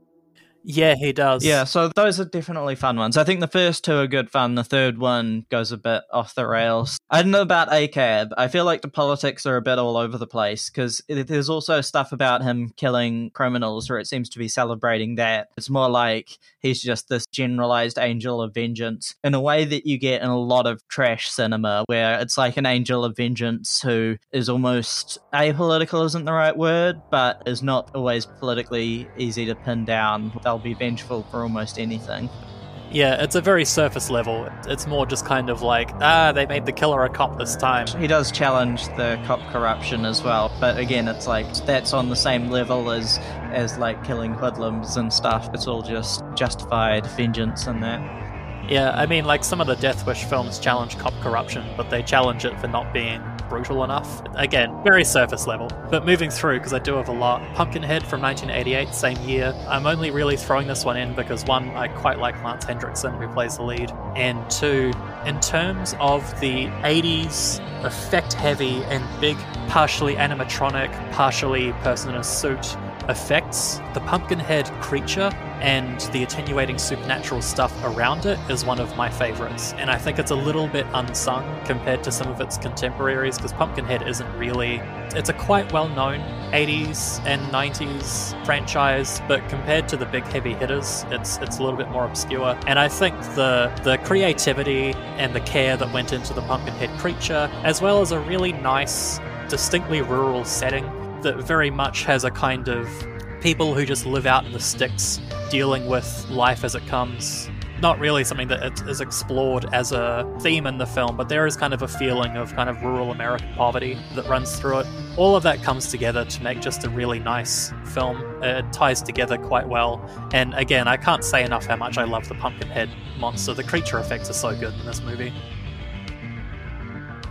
Yeah, he does. Yeah, so those are definitely fun ones. I think the first two are good fun. The third one goes a bit off the rails. I don't know about ACAB. I feel like the politics are a bit all over the place because there's also stuff about him killing criminals where it seems to be celebrating that. It's more like he's just this generalized angel of vengeance in a way that you get in a lot of trash cinema where it's like an angel of vengeance who is almost apolitical, isn't the right word, but is not always politically easy to pin down be vengeful for almost anything. Yeah, it's a very surface level. It's more just kind of like, ah, they made the killer a cop this time. He does challenge the cop corruption as well, but again, it's like that's on the same level as as like killing hoodlums and stuff. It's all just justified vengeance and that. Yeah, I mean, like some of the Death Wish films challenge cop corruption, but they challenge it for not being brutal enough. Again, very surface level. But moving through, because I do have a lot. Pumpkinhead from 1988, same year. I'm only really throwing this one in because one, I quite like Lance Henriksen, who plays the lead, and two, in terms of the 80s effect heavy and big, partially animatronic, partially person in a suit effects, the Pumpkinhead creature and the attenuating supernatural stuff around it is one of my favorites. And I think it's a little bit unsung compared to some of its contemporaries because Pumpkinhead isn't really. It's a quite well known 80s and 90s franchise, but compared to the big heavy hitters, it's it's a little bit more obscure. And I think the the creativity and the care that went into the Pumpkinhead creature, as well as a really nice, distinctly rural setting that very much has a kind of people who just live out in the sticks dealing with life as it comes. Not really something that is explored as a theme in the film, but there is kind of a feeling of kind of rural American poverty that runs through it. All of that comes together to make just a really nice film. It ties together quite well. And again, I can't say enough how much I love the Pumpkinhead monster. The creature effects are so good in this movie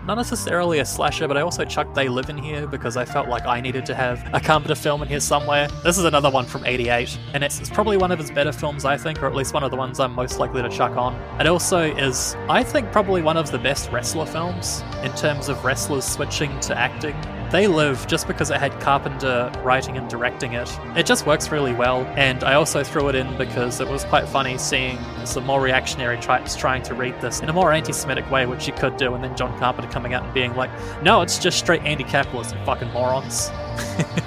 not necessarily a slasher, but I also chucked They Live in here because I felt like I needed to have a Carpenter film in here somewhere. This is another one from 88, and it's, it's probably one of his better films, I think, or at least one of the ones I'm most likely to chuck on. It also is, I think, probably one of the best wrestler films in terms of wrestlers switching to acting. They Live, just because it had Carpenter writing and directing it, it just works really well. And I also threw it in because it was quite funny seeing some more reactionary types trying to read this in a more anti Semitic way, which you could do, and then John Carpenter coming out and being like, no, it's just straight anti capitalist, fucking morons.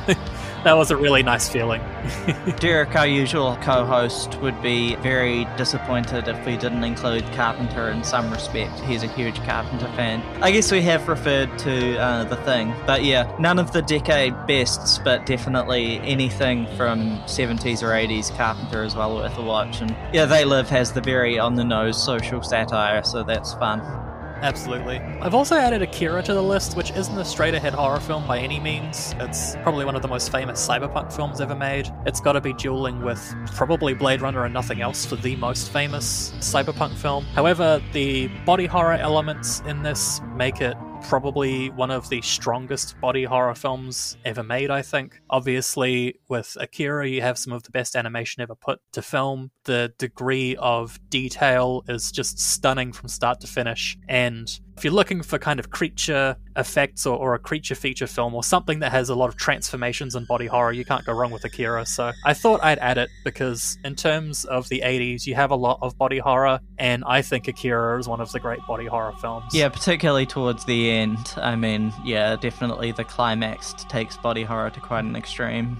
that was a really nice feeling. Derek, our usual co host, would be very disappointed if we didn't include Carpenter in some respect. He's a huge Carpenter fan. I guess we have referred to uh, The Thing, but yeah, none of the decade bests, but definitely anything from 70s or 80s Carpenter is well worth a watch. And yeah, They Live has the very on the nose social satire, so that's fun. Absolutely. I've also added Akira to the list, which isn't a straight ahead horror film by any means. It's probably one of the most famous cyberpunk films ever made. It's got to be dueling with probably Blade Runner and nothing else for the most famous cyberpunk film. However, the body horror elements in this make it probably one of the strongest body horror films ever made, I think. Obviously, with Akira, you have some of the best animation ever put to film. The degree of detail is just stunning from start to finish. And if you're looking for kind of creature effects or, or, a creature feature film or something that has a lot of transformations and body horror, you can't go wrong with Akira. So I thought I'd add it because, in terms of the 80s, you have a lot of body horror, and I think Akira is one of the great body horror films. Yeah, particularly towards the end. I mean, yeah, definitely the climax takes body horror to quite an extreme.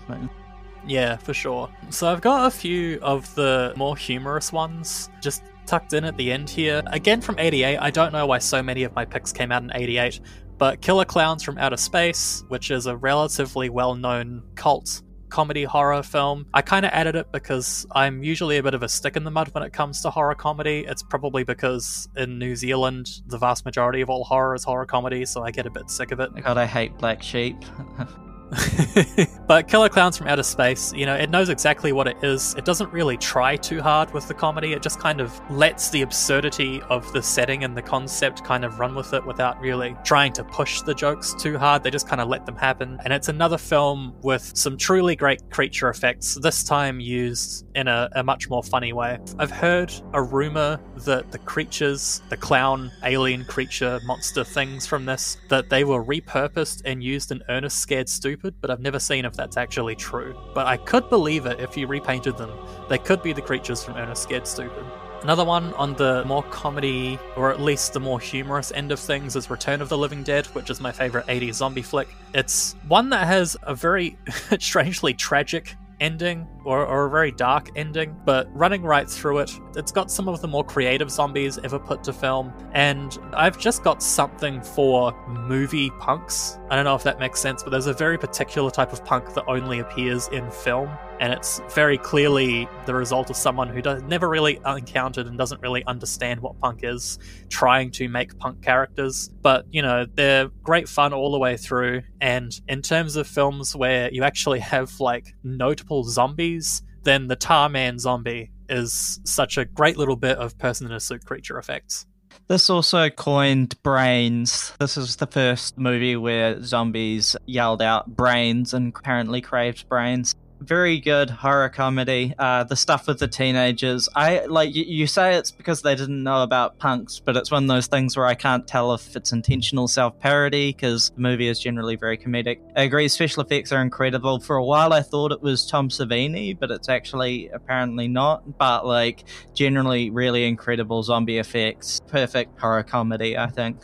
Yeah, for sure. So I've got a few of the more humorous ones just tucked in at the end here. Again from 88, I don't know why so many of my picks came out in 88, but Killer Klowns from Outer Space, which is a relatively well known cult comedy horror film. I kind of added it because I'm usually a bit of a stick in the mud when it comes to horror comedy. It's probably because in New Zealand, the vast majority of all horror is horror comedy, so I get a bit sick of it. God, I hate Black Sheep. but Killer Klowns from Outer Space, you know, it knows exactly what it is. It doesn't really try too hard with the comedy. It just kind of lets the absurdity of the setting and the concept kind of run with it without really trying to push the jokes too hard. They just kind of let them happen. And it's another film with some truly great creature effects, this time used in a, a much more funny way. I've heard a rumor that the creatures, the clown, alien creature, monster things from this, that they were repurposed and used in Ernest Scared Stupid, but I've never seen if that's actually true. But I could believe it if you repainted them. They could be the creatures from Ernest Scared Stupid. Another one on the more comedy, or at least the more humorous end of things, is Return of the Living Dead, which is my favorite 80s zombie flick. It's one that has a very strangely tragic ending or, or, a very dark ending, but running right through it, it's got some of the more creative zombies ever put to film. And I've just got something for movie punks. I don't know if that makes sense, but there's a very particular type of punk that only appears in film and it's very clearly the result of someone who does, never really encountered and doesn't really understand what punk is, trying to make punk characters. But, you know, they're great fun all the way through. And in terms of films where you actually have, like, notable zombies, then the Tar Man zombie is such a great little bit of person in a suit creature effects. This also coined brains. This is the first movie where zombies yelled out brains and apparently craved brains very good horror comedy. Uh, the stuff with the teenagers, I like. You, you, say it's because they didn't know about punks, but it's one of those things where I can't tell if it's intentional self parody because the movie is generally very comedic. I agree, special effects are incredible. For a while, I thought it was Tom Savini, but it's actually apparently not. But like, generally, really incredible zombie effects. Perfect horror comedy, I think.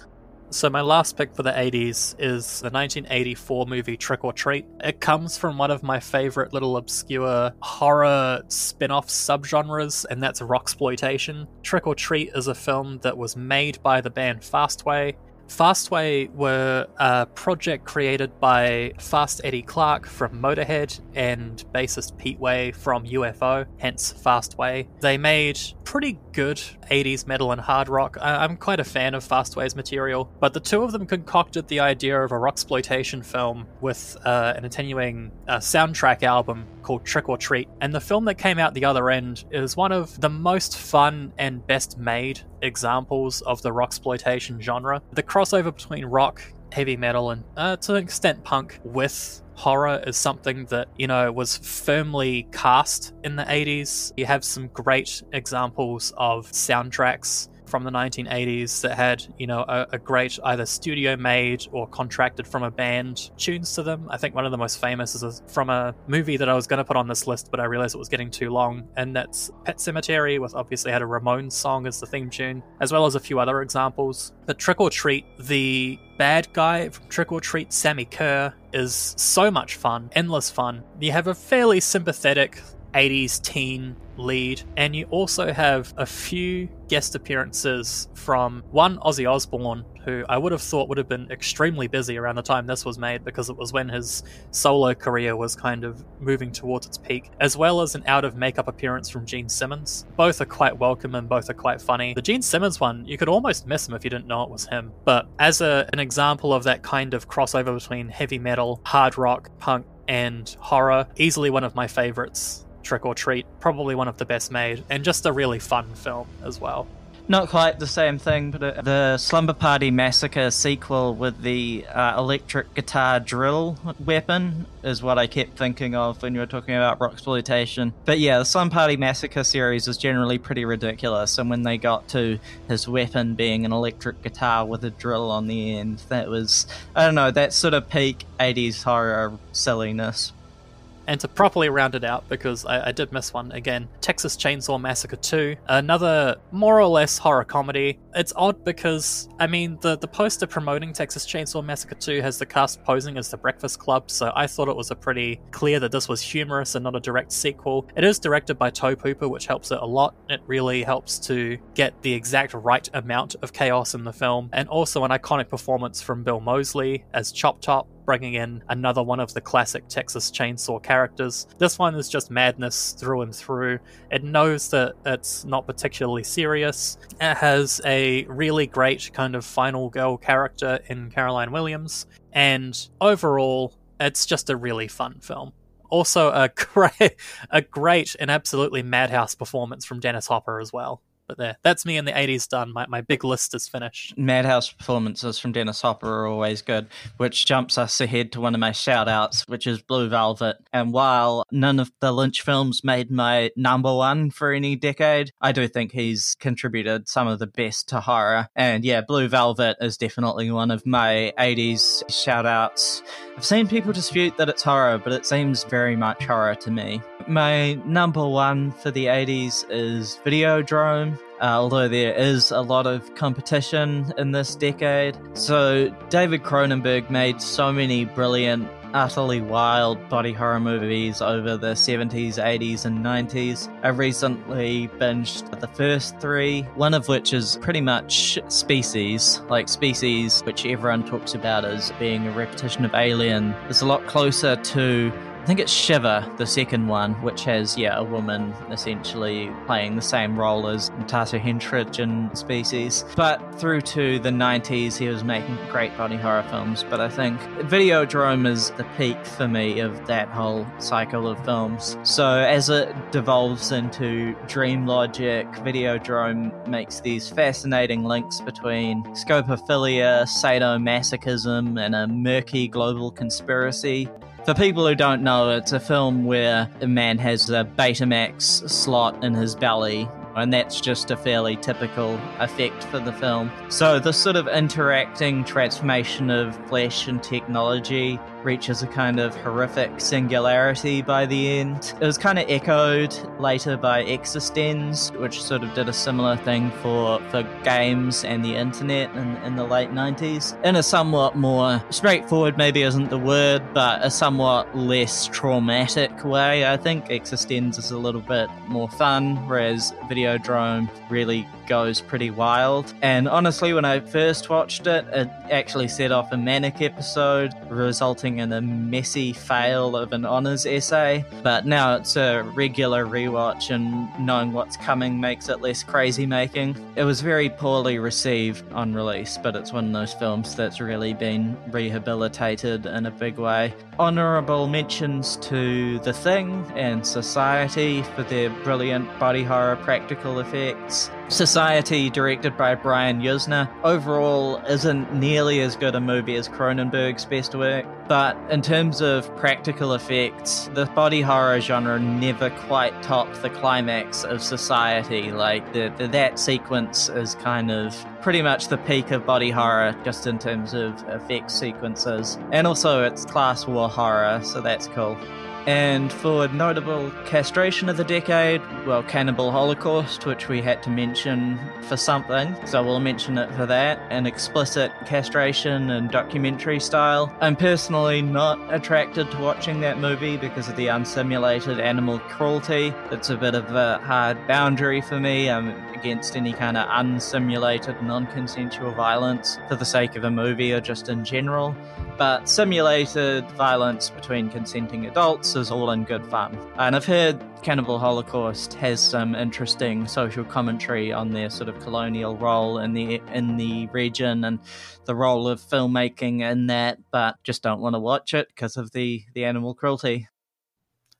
So, my last pick for the 80s is the 1984 movie Trick or Treat. It comes from one of my favorite little obscure horror spin off subgenres, and that's rocksploitation. Trick or Treat is a film that was made by the band Fastway Fastway were a project created by Fast Eddie Clarke from Motorhead and bassist Pete Way from UFO, hence Fastway. They made pretty good 80s metal and hard rock. I- am quite a fan of Fastway's material, but the two of them concocted the idea of a rock exploitation film with uh, an attenuating uh, soundtrack album called Trick or Treat. And the film that came out the other end is one of the most fun and best made examples of the rock exploitation genre. The crossover between rock, heavy metal, and uh, to an extent punk with horror is something that, you know, was firmly cast in the 80s. You have some great examples of soundtracks from the 1980s that had, you know, a, a great either studio made or contracted from a band tunes to them. I think one of the most famous is from a movie that I was going to put on this list, but I realized it was getting too long, and that's Pet Sematary, with obviously had a Ramones song as the theme tune, as well as a few other examples. But Trick or Treat, the bad guy from Trick or Treat, Sammi Curr, is so much fun, endless fun. You have a fairly sympathetic 80s teen lead, and you also have a few guest appearances from one Ozzy Osbourne, who I would have thought would have been extremely busy around the time this was made because it was when his solo career was kind of moving towards its peak, as well as an out of makeup appearance from Gene Simmons. Both are quite welcome and both are quite funny. The Gene Simmons one, you could almost miss him if you didn't know it was him, but as a, an example of that kind of crossover between heavy metal, hard rock, punk, and horror, easily one of my favorites Trick or Treat, probably one of the best made, and just a really fun film as well. Not quite the same thing, but uh, the Slumber Party Massacre sequel with the uh, electric guitar drill weapon is what I kept thinking of when you were talking about rock exploitation. But yeah, the Slumber Party Massacre series is generally pretty ridiculous, and when they got to his weapon being an electric guitar with a drill on the end, that was I don't know that sort of peak '80s horror silliness. And to properly round it out, because I, I, did miss one again, Texas Chainsaw Massacre 2, another more or less horror comedy. It's odd because, I mean, the, the poster promoting Texas Chainsaw Massacre 2 has the cast posing as the Breakfast Club, so I thought it was a pretty clear that this was humorous and not a direct sequel. It is directed by Tobe Hooper, which helps it a lot. It really helps to get the exact right amount of chaos in the film, and also an iconic performance from Bill Moseley as Chop Top bringing in another one of the classic Texas Chainsaw characters. This one is just madness through and through. It knows that it's not particularly serious. It has a really great kind of final girl character in Caroline Williams, and overall, it's just a really fun film. Also, a great, a great and absolutely madhouse performance from Dennis Hopper as well. But there, that's me in the 80s done. My, my big list is finished. Madhouse performances from Dennis Hopper are always good, which jumps us ahead to one of my shout outs, which is Blue Velvet. And while none of the Lynch films made my number one for any decade, I do think he's contributed some of the best to horror. And yeah, Blue Velvet is definitely one of my 80s shout outs. I've seen people dispute that it's horror, but it seems very much horror to me. My number one for the 80s is Videodrome. Uh, although there is a lot of competition in this decade. So, David Cronenberg made so many brilliant, utterly wild body horror movies over the 70s, 80s, and 90s. I recently binged the first three, one of which is pretty much Species, like Species, which everyone talks about as being a repetition of Alien. It's a lot closer to I think it's Shiver, the second one, which has, yeah, a woman essentially playing the same role as Tata Henstridge in Species. But through to the 90s, he was making great body horror films. But I think Videodrome is the peak for me of that whole cycle of films. So as it devolves into Dream Logic, Videodrome makes these fascinating links between scopophilia, sadomasochism, and a murky global conspiracy. For people who don't know, it's a film where a man has a Betamax slot in his belly and that's just a fairly typical effect for the film. So, the sort of interacting transformation of flesh and technology reaches a kind of horrific singularity by the end. It was kind of echoed later by Existenz, which sort of did a similar thing for, for games and the internet in, in the late 90s. In a somewhat more straightforward, maybe isn't the word, but a somewhat less traumatic way. I think Existenz is a little bit more fun, whereas Videodrome really goes pretty wild. And honestly, when I first watched it, it actually set off a manic episode, resulting in a messy fail of an honours essay. But now it's a regular rewatch, and knowing what's coming makes it less crazy making. It was very poorly received on release, but it's one of those films that's really been rehabilitated in a big way. Honourable mentions to The Thing and Society for their brilliant body horror practical effects. Society, directed by Brian Yuzna, overall isn't nearly as good a movie as Cronenberg's best work, but in terms of practical effects, the body horror genre never quite topped the climax of Society. Like, the, the, that sequence is kind of pretty much the peak of body horror, just in terms of effects sequences. And also, it's class war horror, so that's cool. And for notable castration of the decade, well, Cannibal Holocaust, which we had to mention for something, so we'll mention it for that. An explicit castration and documentary style. I'm personally not attracted to watching that movie because of the unsimulated animal cruelty. It's a bit of a hard boundary for me. I'm against any kind of unsimulated, non consensual violence for the sake of a movie or just in general but simulated violence between consenting adults is all in good fun. And I've heard Cannibal Holocaust has some interesting social commentary on their sort of colonial role in the in the region and the role of filmmaking in that, but just don't want to watch it because of the the animal cruelty.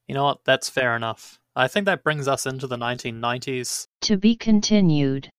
You know what? That's fair enough. I think that brings us into the 1990s. To be continued.